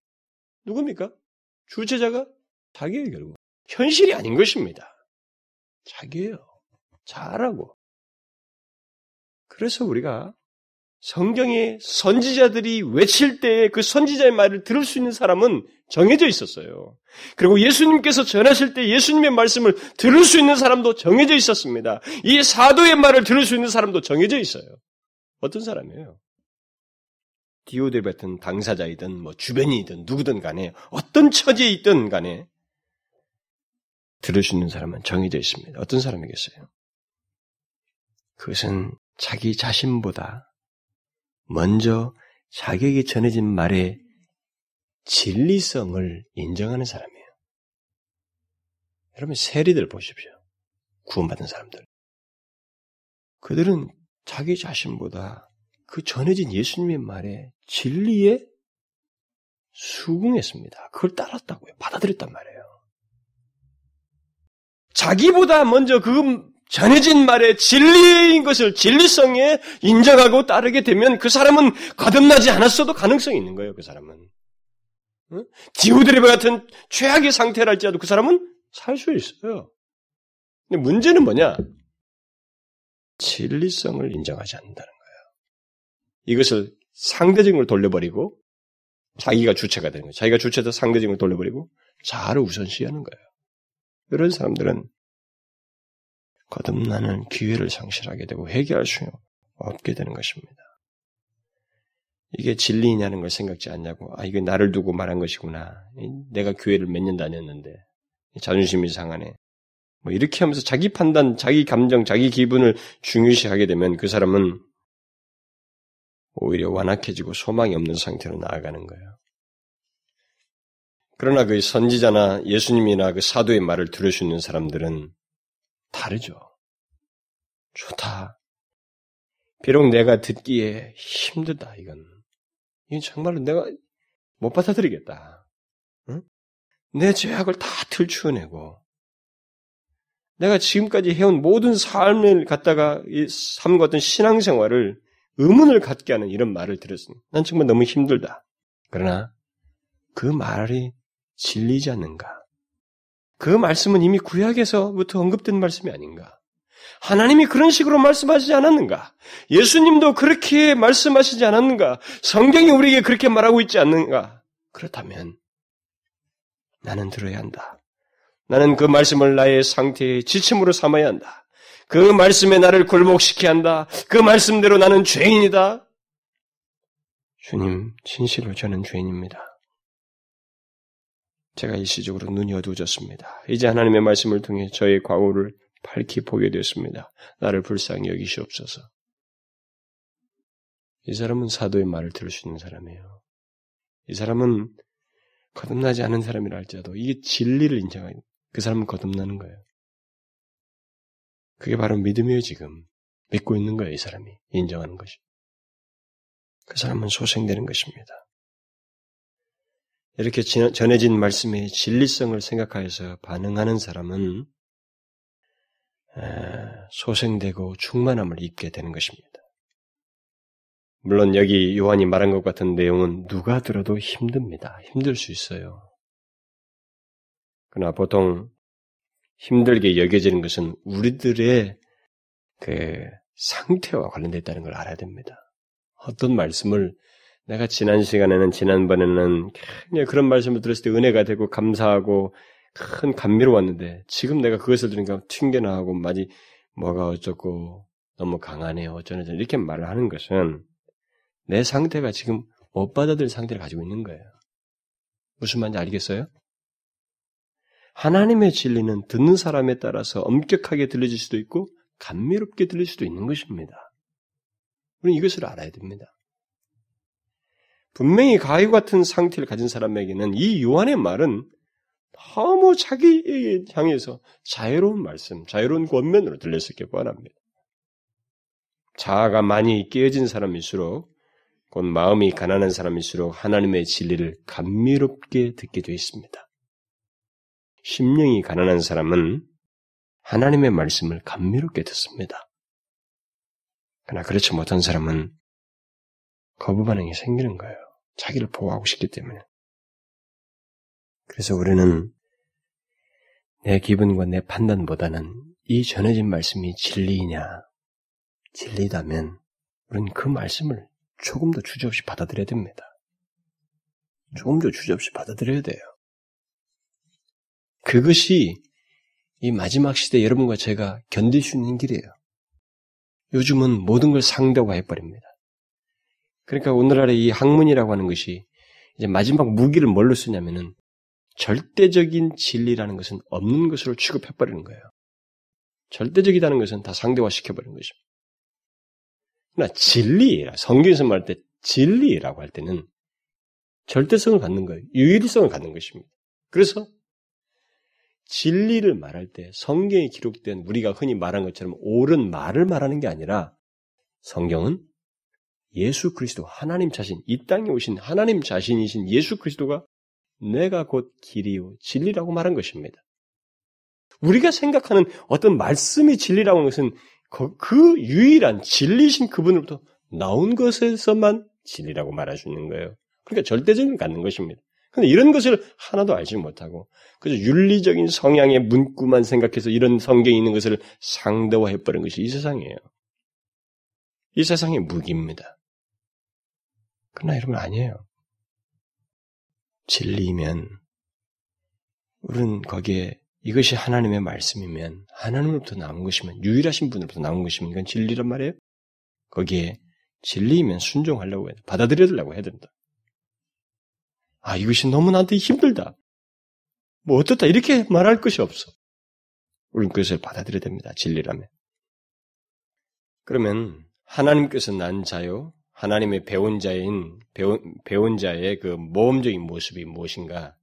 누굽니까? 주체자가 자기예요, 결국. 현실이 아닌 것입니다. 자기예요. 잘하고. 그래서 우리가 성경의 선지자들이 외칠 때에 그 선지자의 말을 들을 수 있는 사람은 정해져 있었어요. 그리고 예수님께서 전하실 때 예수님의 말씀을 들을 수 있는 사람도 정해져 있었습니다. 이 사도의 말을 들을 수 있는 사람도 정해져 있어요. 어떤 사람이에요? 디오데 같은 당사자이든 뭐 주변이든 누구든 간에 어떤 처지에 있든 간에 들을 수 있는 사람은 정해져 있습니다. 어떤 사람이겠어요? 그것은 자기 자신보다 먼저 자격이 전해진 말의 진리성을 인정하는 사람이에요. 여러분, 세리들 보십시오. 구원받은 사람들. 그들은 자기 자신보다 그 전해진 예수님의 말에 진리에 수긍했습니다. 그걸 따랐다고요. 받아들였단 말이에요. 자기보다 먼저 그 전해진 말의 진리인 것을 진리성에 인정하고 따르게 되면 그 사람은 거듭나지 않았어도 가능성이 있는 거예요. 그 사람은. 응? 디오드레베 같은 최악의 상태랄지라도 그 사람은 살 수 있어요. 근데 문제는 뭐냐? 진리성을 인정하지 않는다는 거예요. 이것을 상대적으로 돌려버리고 자기가 주체가 되는 거예요. 자기가 주체도 상대적으로 돌려버리고 자아를 우선시하는 거예요. 이런 사람들은 거듭나는 기회를 상실하게 되고 회개할 수 없게 되는 것입니다. 이게 진리냐는 걸 생각지 않냐고. 아, 이게 나를 두고 말한 것이구나. 내가 교회를 몇 년 다녔는데. 자존심이 상하네. 뭐 이렇게 하면서 자기 판단, 자기 감정, 자기 기분을 중요시하게 되면 그 사람은 오히려 완악해지고 소망이 없는 상태로 나아가는 거예요. 그러나 그 선지자나 예수님이나 그 사도의 말을 들을 수 있는 사람들은 다르죠. 좋다. 비록 내가 듣기에 힘들다, 이건. 이건 정말로 내가 못 받아들이겠다. 응? 내 죄악을 다 들추어내고, 내가 지금까지 해온 모든 삶을 갖다가 삶과 어떤 신앙생활을 의문을 갖게 하는 이런 말을 들었으니 난 정말 너무 힘들다. 그러나 그 말이 진리지 않는가? 그 말씀은 이미 구약에서부터 언급된 말씀이 아닌가? 하나님이 그런 식으로 말씀하시지 않았는가? 예수님도 그렇게 말씀하시지 않았는가? 성경이 우리에게 그렇게 말하고 있지 않는가? 그렇다면 나는 들어야 한다. 나는 그 말씀을 나의 상태의 지침으로 삼아야 한다. 그 말씀에 나를 굴복시켜야 한다. 그 말씀대로 나는 죄인이다. 주님, 진실로 저는 죄인입니다. 제가 일시적으로 눈이 어두워졌습니다. 이제 하나님의 말씀을 통해 저의 과거를 밝히 보게 되었습니다. 나를 불쌍히 여기시옵소서. 이 사람은 사도의 말을 들을 수 있는 사람이에요. 이 사람은 거듭나지 않은 사람이라 할지라도 이게 진리를 인정하는 그 사람은 거듭나는 거예요. 그게 바로 믿음이에요, 지금. 믿고 있는 거예요, 이 사람이. 인정하는 것이. 그 사람은 소생되는 것입니다. 이렇게 전해진 말씀의 진리성을 생각하여서 반응하는 사람은 소생되고 충만함을 입게 되는 것입니다. 물론 여기 요한이 말한 것 같은 내용은 누가 들어도 힘듭니다. 힘들 수 있어요. 그러나 보통 힘들게 여겨지는 것은 우리들의 그 상태와 관련되어 있다는 걸 알아야 됩니다. 어떤 말씀을 내가 지난 시간에는 지난번에는 그냥 그런 말씀을 들었을 때 은혜가 되고 감사하고 큰 감미로웠는데 지금 내가 그것을 들으니까 튕겨나가고 마치 뭐가 어쩌고 너무 강하네요 어쩌네 이렇게 말을 하는 것은 내 상태가 지금 못 받아들일 상태를 가지고 있는 거예요. 무슨 말인지 알겠어요? 하나님의 진리는 듣는 사람에 따라서 엄격하게 들려질 수도 있고 감미롭게 들릴 수도 있는 것입니다. 우리는 이것을 알아야 됩니다. 분명히 가위 같은 상태를 가진 사람에게는 이 요한의 말은 너무 자기 향해서 자유로운 말씀, 자유로운 권면으로 들렸을 게 뻔합니다. 자아가 많이 깨어진 사람일수록 곧 마음이 가난한 사람일수록 하나님의 진리를 감미롭게 듣게 되어 있습니다. 심령이 가난한 사람은 하나님의 말씀을 감미롭게 듣습니다. 그러나 그렇지 못한 사람은 거부 반응이 생기는 거예요. 자기를 보호하고 싶기 때문에. 그래서 우리는 내 기분과 내 판단보다는 이 전해진 말씀이 진리이냐, 진리다면 우리는 그 말씀을 조금 더 주저없이 받아들여야 됩니다. 조금 더 주저없이 받아들여야 돼요. 그것이 이 마지막 시대 여러분과 제가 견딜 수 있는 길이에요. 요즘은 모든 걸 상대화해버립니다. 그러니까 오늘날의 이 학문이라고 하는 것이 이제 마지막 무기를 뭘로 쓰냐면은 절대적인 진리라는 것은 없는 것으로 취급해버리는 거예요. 절대적이라는 것은 다 상대화 시켜버리는 것입니다. 그러나 진리, 성경에서 말할 때 진리라고 할 때는 절대성을 갖는 거예요. 유일성을 갖는 것입니다. 그래서 진리를 말할 때 성경에 기록된 우리가 흔히 말한 것처럼 옳은 말을 말하는 게 아니라 성경은 예수 그리스도 하나님 자신 이 땅에 오신 하나님 자신이신 예수 그리스도가 내가 곧 길이요 진리라고 말한 것입니다. 우리가 생각하는 어떤 말씀이 진리라고 하는 것은 그 유일한 진리신 그분으로부터 나온 것에서만 진리라고 있는 거예요. 그러니까 절대적인 갖는 것입니다. 근데 이런 것을 하나도 알지 못하고 그저 윤리적인 성향의 문구만 생각해서 이런 성경이 있는 것을 상대화해 버린 것이 이 세상이에요. 이 세상의 무기입니다. 그러나 여러분 아니에요. 진리면 우리는 거기에 이것이 하나님의 말씀이면 하나님으로부터 나온 것이면 유일하신 분으로부터 나온 것이면 이건 진리란 말이에요. 거기에 진리이면 순종하려고 해야 돼. 받아들여달라고 해야 된다. 아, 이것이 너무 나한테 힘들다. 뭐 어떻다. 이렇게 말할 것이 없어. 우리는 그것을 받아들여야 됩니다. 진리라면. 그러면 하나님께서 난 자요, 하나님의 배운 자인 배운, 배운 자의 그 모험적인 모습이 무엇인가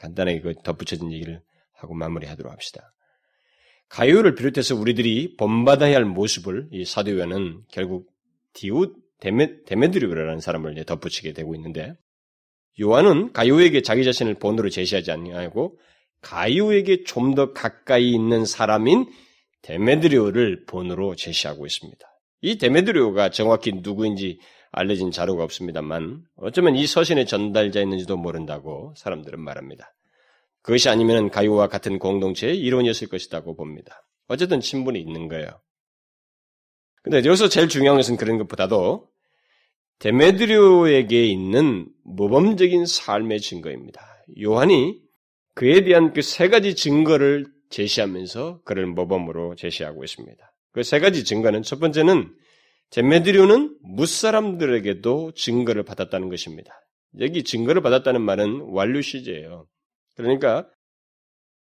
간단하게 그 덧붙여진 얘기를 하고 마무리하도록 합시다. 가요를 비롯해서 우리들이 본받아야 할 모습을 이 사도요한은 결국 디우 데메, 데메드리오라는 사람을 덧붙이게 되고 있는데 요한은 가요에게 자기 자신을 본으로 제시하지 아니하고 가요에게 좀 더 가까이 있는 사람인 데메드리오를 본으로 제시하고 있습니다. 이 데메드리오가 정확히 누구인지 알려진 자료가 없습니다만 어쩌면 이 서신의 전달자였는지도 모른다고 사람들은 말합니다. 그것이 아니면 가요와 같은 공동체의 이론이었을 것이라고 봅니다. 어쨌든 친분이 있는 거예요. 근데 여기서 제일 중요한 것은 그런 것보다도 데메드리오에게 있는 모범적인 삶의 증거입니다. 요한이 그에 대한 그 세 가지 증거를 제시하면서 그를 모범으로 제시하고 있습니다. 그 세 가지 증거는 첫 번째는 데메드리오는 무사람들에게도 증거를 받았다는 것입니다. 여기 증거를 받았다는 말은 완료 시제예요. 그러니까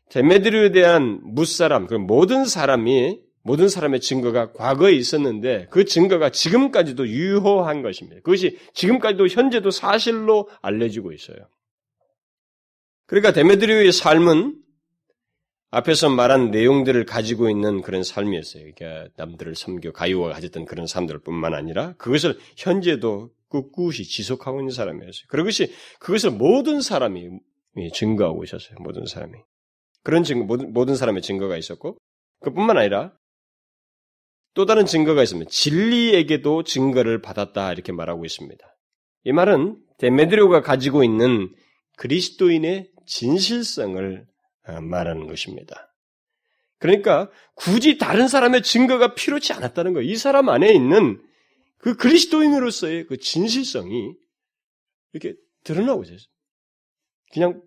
데메드리오에 대한 무사람, 그 모든 사람이 모든 사람의 증거가 과거에 있었는데 그 증거가 지금까지도 유효한 것입니다. 그것이 지금까지도 현재도 사실로 알려지고 있어요. 그러니까 데메드리오의 삶은 앞에서 말한 내용들을 가지고 있는 그런 삶이었어요. 그러니까 남들을 섬겨 가요가 가졌던 그런 사람들 뿐만 아니라 그것을 현재도 꿋꿋이 지속하고 있는 사람이었어요. 그것이 그것을 모든 사람이 증거하고 있었어요. 모든 사람이. 그런 증거, 모든, 모든 사람의 증거가 있었고, 그뿐만 아니라 또 다른 증거가 있습니다. 진리에게도 증거를 받았다 이렇게 말하고 있습니다. 이 말은 데메드리오가 가지고 있는 그리스도인의 진실성을 어, 말하는 것입니다. 그러니까 굳이 다른 사람의 증거가 필요치 않았다는 거예요. 이 사람 안에 있는 그 그리스도인으로서의 그 진실성이 이렇게 드러나고 있어요. 그냥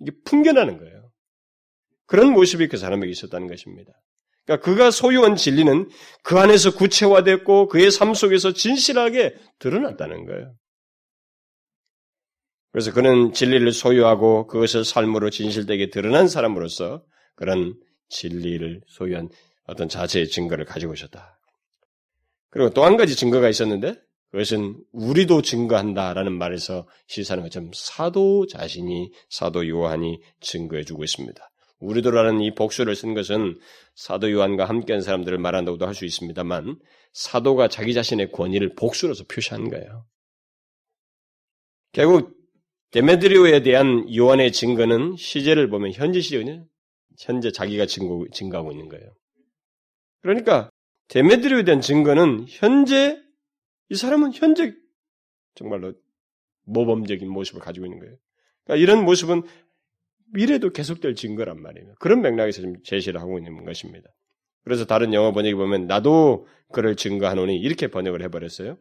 이게 풍겨나는 거예요. 그런 모습이 그 사람에게 있었다는 것입니다. 그러니까 그가 소유한 진리는 그 안에서 구체화됐고 그의 삶 속에서 진실하게 드러났다는 거예요. 그래서 그는 진리를 소유하고 그것을 삶으로 진실되게 드러난 사람으로서 그런 진리를 소유한 어떤 자체의 증거를 가지고 있었다. 그리고 또 한 가지 증거가 있었는데 그것은 우리도 증거한다라는 말에서 시사하는 것처럼 사도 자신이 사도 요한이 증거해주고 있습니다. 우리도라는 이 복수를 쓴 것은 사도 요한과 함께한 사람들을 말한다고도 할 수 있습니다만 사도가 자기 자신의 권위를 복수로서 표시한 거예요. 결국 데메드리오에 대한 요한의 증거는 시제를 보면 현재 시제는 현재 자기가 증거, 증거하고 있는 거예요. 그러니까 데메드리오에 대한 증거는 현재 이 사람은 현재 정말로 모범적인 모습을 가지고 있는 거예요. 그러니까 이런 모습은 미래도 계속될 증거란 말이에요. 그런 맥락에서 지금 제시를 하고 있는 것입니다. 그래서 다른 영어 번역이 보면 나도 그를 증거하노니 이렇게 번역을 해버렸어요.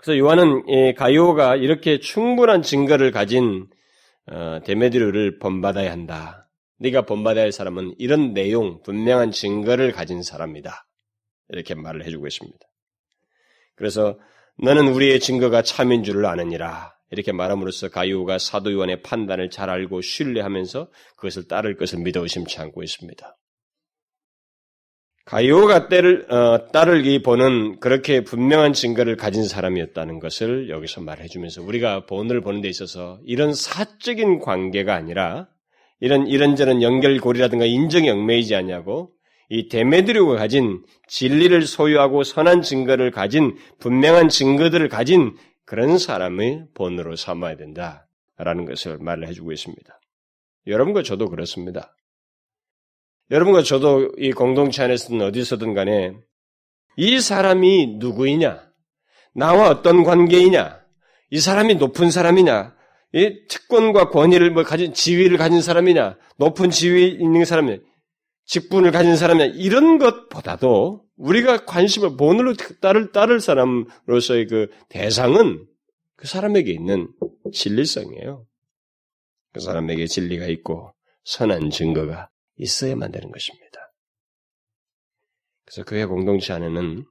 그래서 요한은 가요가 이렇게 충분한 증거를 가진 어, 데메드류를 본받아야 한다. 네가 본받아야 할 사람은 이런 내용, 분명한 증거를 가진 사람이다. 이렇게 말을 해주고 있습니다. 그래서 너는 우리의 증거가 참인 줄을 아느니라. 이렇게 말함으로써 가이오가 사도 요한의 판단을 잘 알고 신뢰하면서 그것을 따를 것을 믿어 의심치 않고 있습니다. 가이오가 때를, 어, 따르기 보는 그렇게 분명한 증거를 가진 사람이었다는 것을 여기서 말해주면서 우리가 본을 보는 데 있어서 이런 사적인 관계가 아니라 이런 이런저런 연결고리라든가 인정이 얽매이지 않냐고 이 데메드리오가 가진 진리를 소유하고 선한 증거를 가진 분명한 증거들을 가진 그런 사람의 본으로 삼아야 된다라는 것을 말을 해주고 있습니다. 여러분과 저도 그렇습니다. 여러분과 저도 이 공동체 안에서든 어디서든 간에 이 사람이 누구이냐, 나와 어떤 관계이냐, 이 사람이 높은 사람이냐, 이 특권과 권위를 뭐 가진 지위를 가진 사람이냐, 높은 지위 있는 사람이냐, 직분을 가진 사람이냐? 이런 것보다도 우리가 관심을 본으로 따를 따를 사람으로서의 그 대상은 그 사람에게 있는 진리성이에요. 그 사람에게 진리가 있고 선한 증거가 있어야만 되는 것입니다. 그래서 교회 공동체 안에는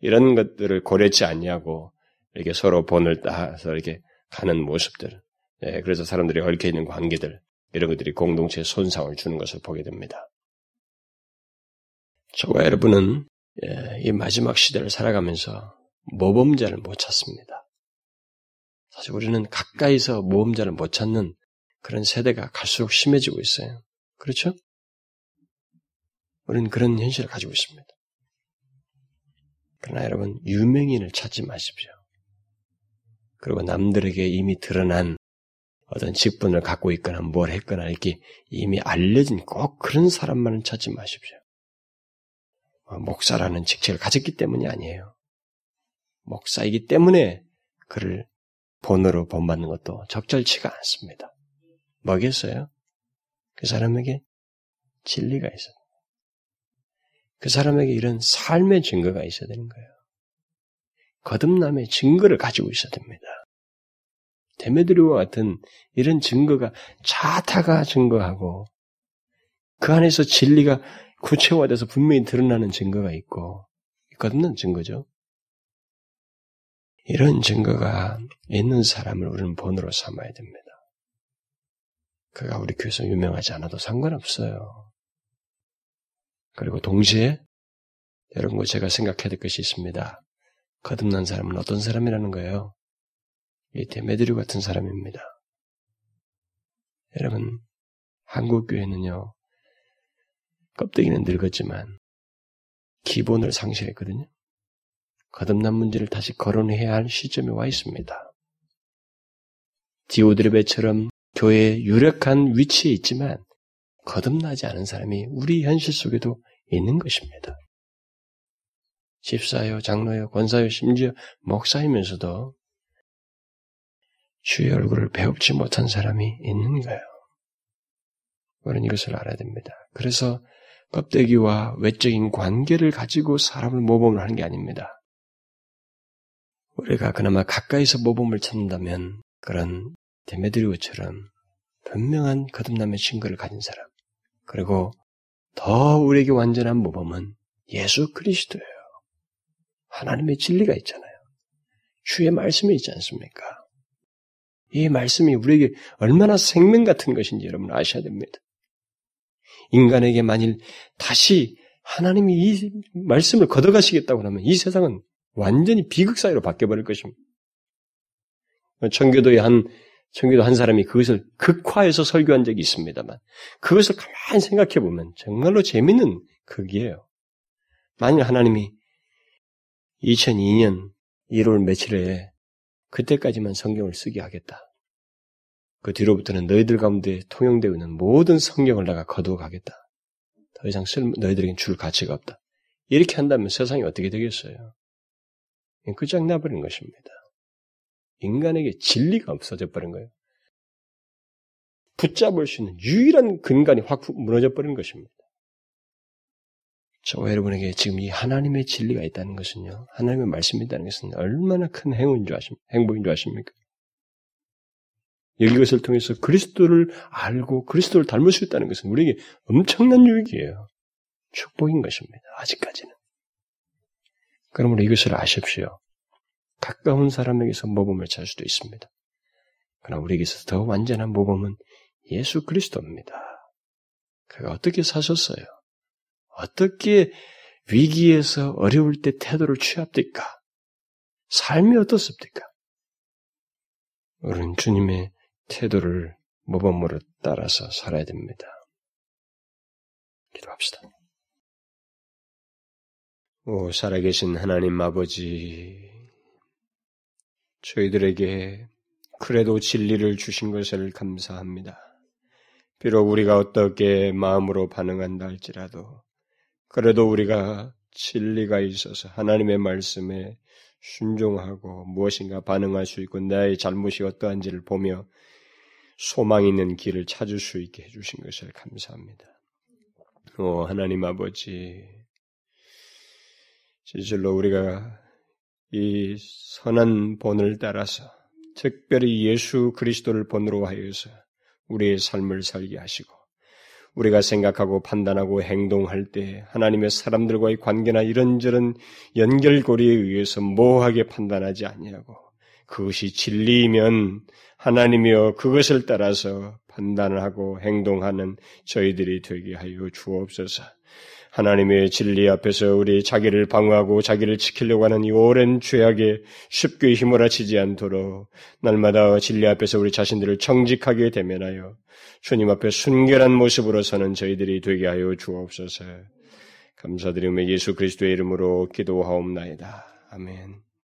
이런 것들을 고려치 않냐고 이렇게 서로 본을 따서 이렇게 가는 모습들, 예, 그래서 사람들이 얽혀 있는 관계들 이런 것들이 공동체에 손상을 주는 것을 보게 됩니다. 저와 여러분은 예, 이 마지막 시대를 살아가면서 모범자를 못 찾습니다. 사실 우리는 가까이서 모범자를 못 찾는 그런 세대가 갈수록 심해지고 있어요. 그렇죠? 우리는 그런 현실을 가지고 있습니다. 그러나 여러분, 유명인을 찾지 마십시오. 그리고 남들에게 이미 드러난 어떤 직분을 갖고 있거나 뭘 했거나 이렇게 이미 알려진 꼭 그런 사람만을 찾지 마십시오. 어, 목사라는 직책을 가졌기 때문이 아니에요. 목사이기 때문에 그를 본으로 본받는 것도 적절치가 않습니다. 뭐겠어요? 그 사람에게 진리가 있어요. 그 사람에게 이런 삶의 증거가 있어야 되는 거예요. 거듭남의 증거를 가지고 있어야 됩니다. 데메드리와 같은 이런 증거가 자타가 증거하고 그 안에서 진리가 구체화돼서 분명히 드러나는 증거가 있고 있거든요. 증거죠. 이런 증거가 있는 사람을 우리는 본으로 삼아야 됩니다. 그가 우리 교회에서 유명하지 않아도 상관없어요. 그리고 동시에 여러분과 제가 생각해야 될 것이 있습니다. 거듭난 사람은 어떤 사람이라는 거예요? 이 데메드류 같은 사람입니다. 여러분, 한국교회는요, 껍데기는 늙었지만, 기본을 상실했거든요. 거듭난 문제를 다시 거론해야 할 시점에 와 있습니다. 디오드레베처럼 교회에 유력한 위치에 있지만 거듭나지 않은 사람이 우리 현실 속에도 있는 것입니다. 집사요, 장로요, 권사요, 심지어 목사이면서도 주의 얼굴을 배웁지 못한 사람이 있는 거예요. 우리는 이것을 알아야 됩니다. 그래서 껍데기와 외적인 관계를 가지고 사람을 모범을 하는 게 아닙니다. 우리가 그나마 가까이서 모범을 찾는다면 그런 데메드리오처럼 분명한 거듭남의 증거를 가진 사람, 그리고 더 우리에게 완전한 모범은 예수 그리스도예요. 하나님의 진리가 있잖아요. 주의 말씀이 있지 않습니까? 이 말씀이 우리에게 얼마나 생명 같은 것인지 여러분 아셔야 됩니다. 인간에게 만일 다시 하나님이 이 말씀을 걷어가시겠다고 하면 이 세상은 완전히 비극 사회로 바뀌어버릴 것입니다. 청교도의 한, 청교도 한 사람이 그것을 극화해서 설교한 적이 있습니다만, 그것을 가만히 생각해 보면 정말로 재밌는 극이에요. 만일 하나님이 2002년 1월 며칠에 그때까지만 성경을 쓰게 하겠다. 그 뒤로부터는 너희들 가운데 통용되어 있는 모든 성경을 내가 거두어 가겠다. 더 이상 쓸, 너희들에겐 줄 가치가 없다. 이렇게 한다면 세상이 어떻게 되겠어요? 끝장나버린 것입니다. 인간에게 진리가 없어져 버린 거예요. 붙잡을 수 있는 유일한 근간이 확 무너져 버린 것입니다. 저와 여러분에게 지금 이 하나님의 진리가 있다는 것은요, 하나님의 말씀이 있다는 것은 얼마나 큰 행운인 줄 아십니까? 행복인 줄 아십니까? 여기 것을 통해서 그리스도를 알고 그리스도를 닮을 수 있다는 것은 우리에게 엄청난 유익이에요. 축복인 것입니다. 아직까지는. 그러므로 이것을 아십시오. 가까운 사람에게서 모범을 찾을 수도 있습니다. 그러나 우리에게서 더 완전한 모범은 예수 그리스도입니다. 그가 어떻게 사셨어요? 어떻게 위기에서 어려울 때 태도를 취합니까? 삶이 어떻습니까? 우리는 주님의 태도를 모범으로 따라서 살아야 됩니다. 기도합시다. 오, 살아계신 하나님 아버지, 저희들에게 그래도 진리를 주신 것을 감사합니다. 비록 우리가 어떻게 마음으로 반응한다 할지라도, 그래도 우리가 진리가 있어서 하나님의 말씀에 순종하고 무엇인가 반응할 수 있고 나의 잘못이 어떠한지를 보며 소망 있는 길을 찾을 수 있게 해주신 것을 감사합니다. 오, 하나님 아버지, 진실로 우리가 이 선한 본을 따라서 특별히 예수 그리스도를 본으로 하여서 우리의 삶을 살게 하시고 우리가 생각하고 판단하고 행동할 때 하나님의 사람들과의 관계나 이런저런 연결고리에 의해서 모호하게 판단하지 아니하고 그것이 진리이면 하나님이여 그것을 따라서 판단을 하고 행동하는 저희들이 되게 하여 주옵소서. 하나님의 진리 앞에서 우리 자기를 방어하고 자기를 지키려고 하는 이 오랜 죄악에 쉽게 휘몰아치지 않도록 날마다 진리 앞에서 우리 자신들을 정직하게 대면하여 주님 앞에 순결한 모습으로 서는 저희들이 되게 하여 주옵소서. 감사드리며 예수 그리스도의 이름으로 기도하옵나이다. 아멘.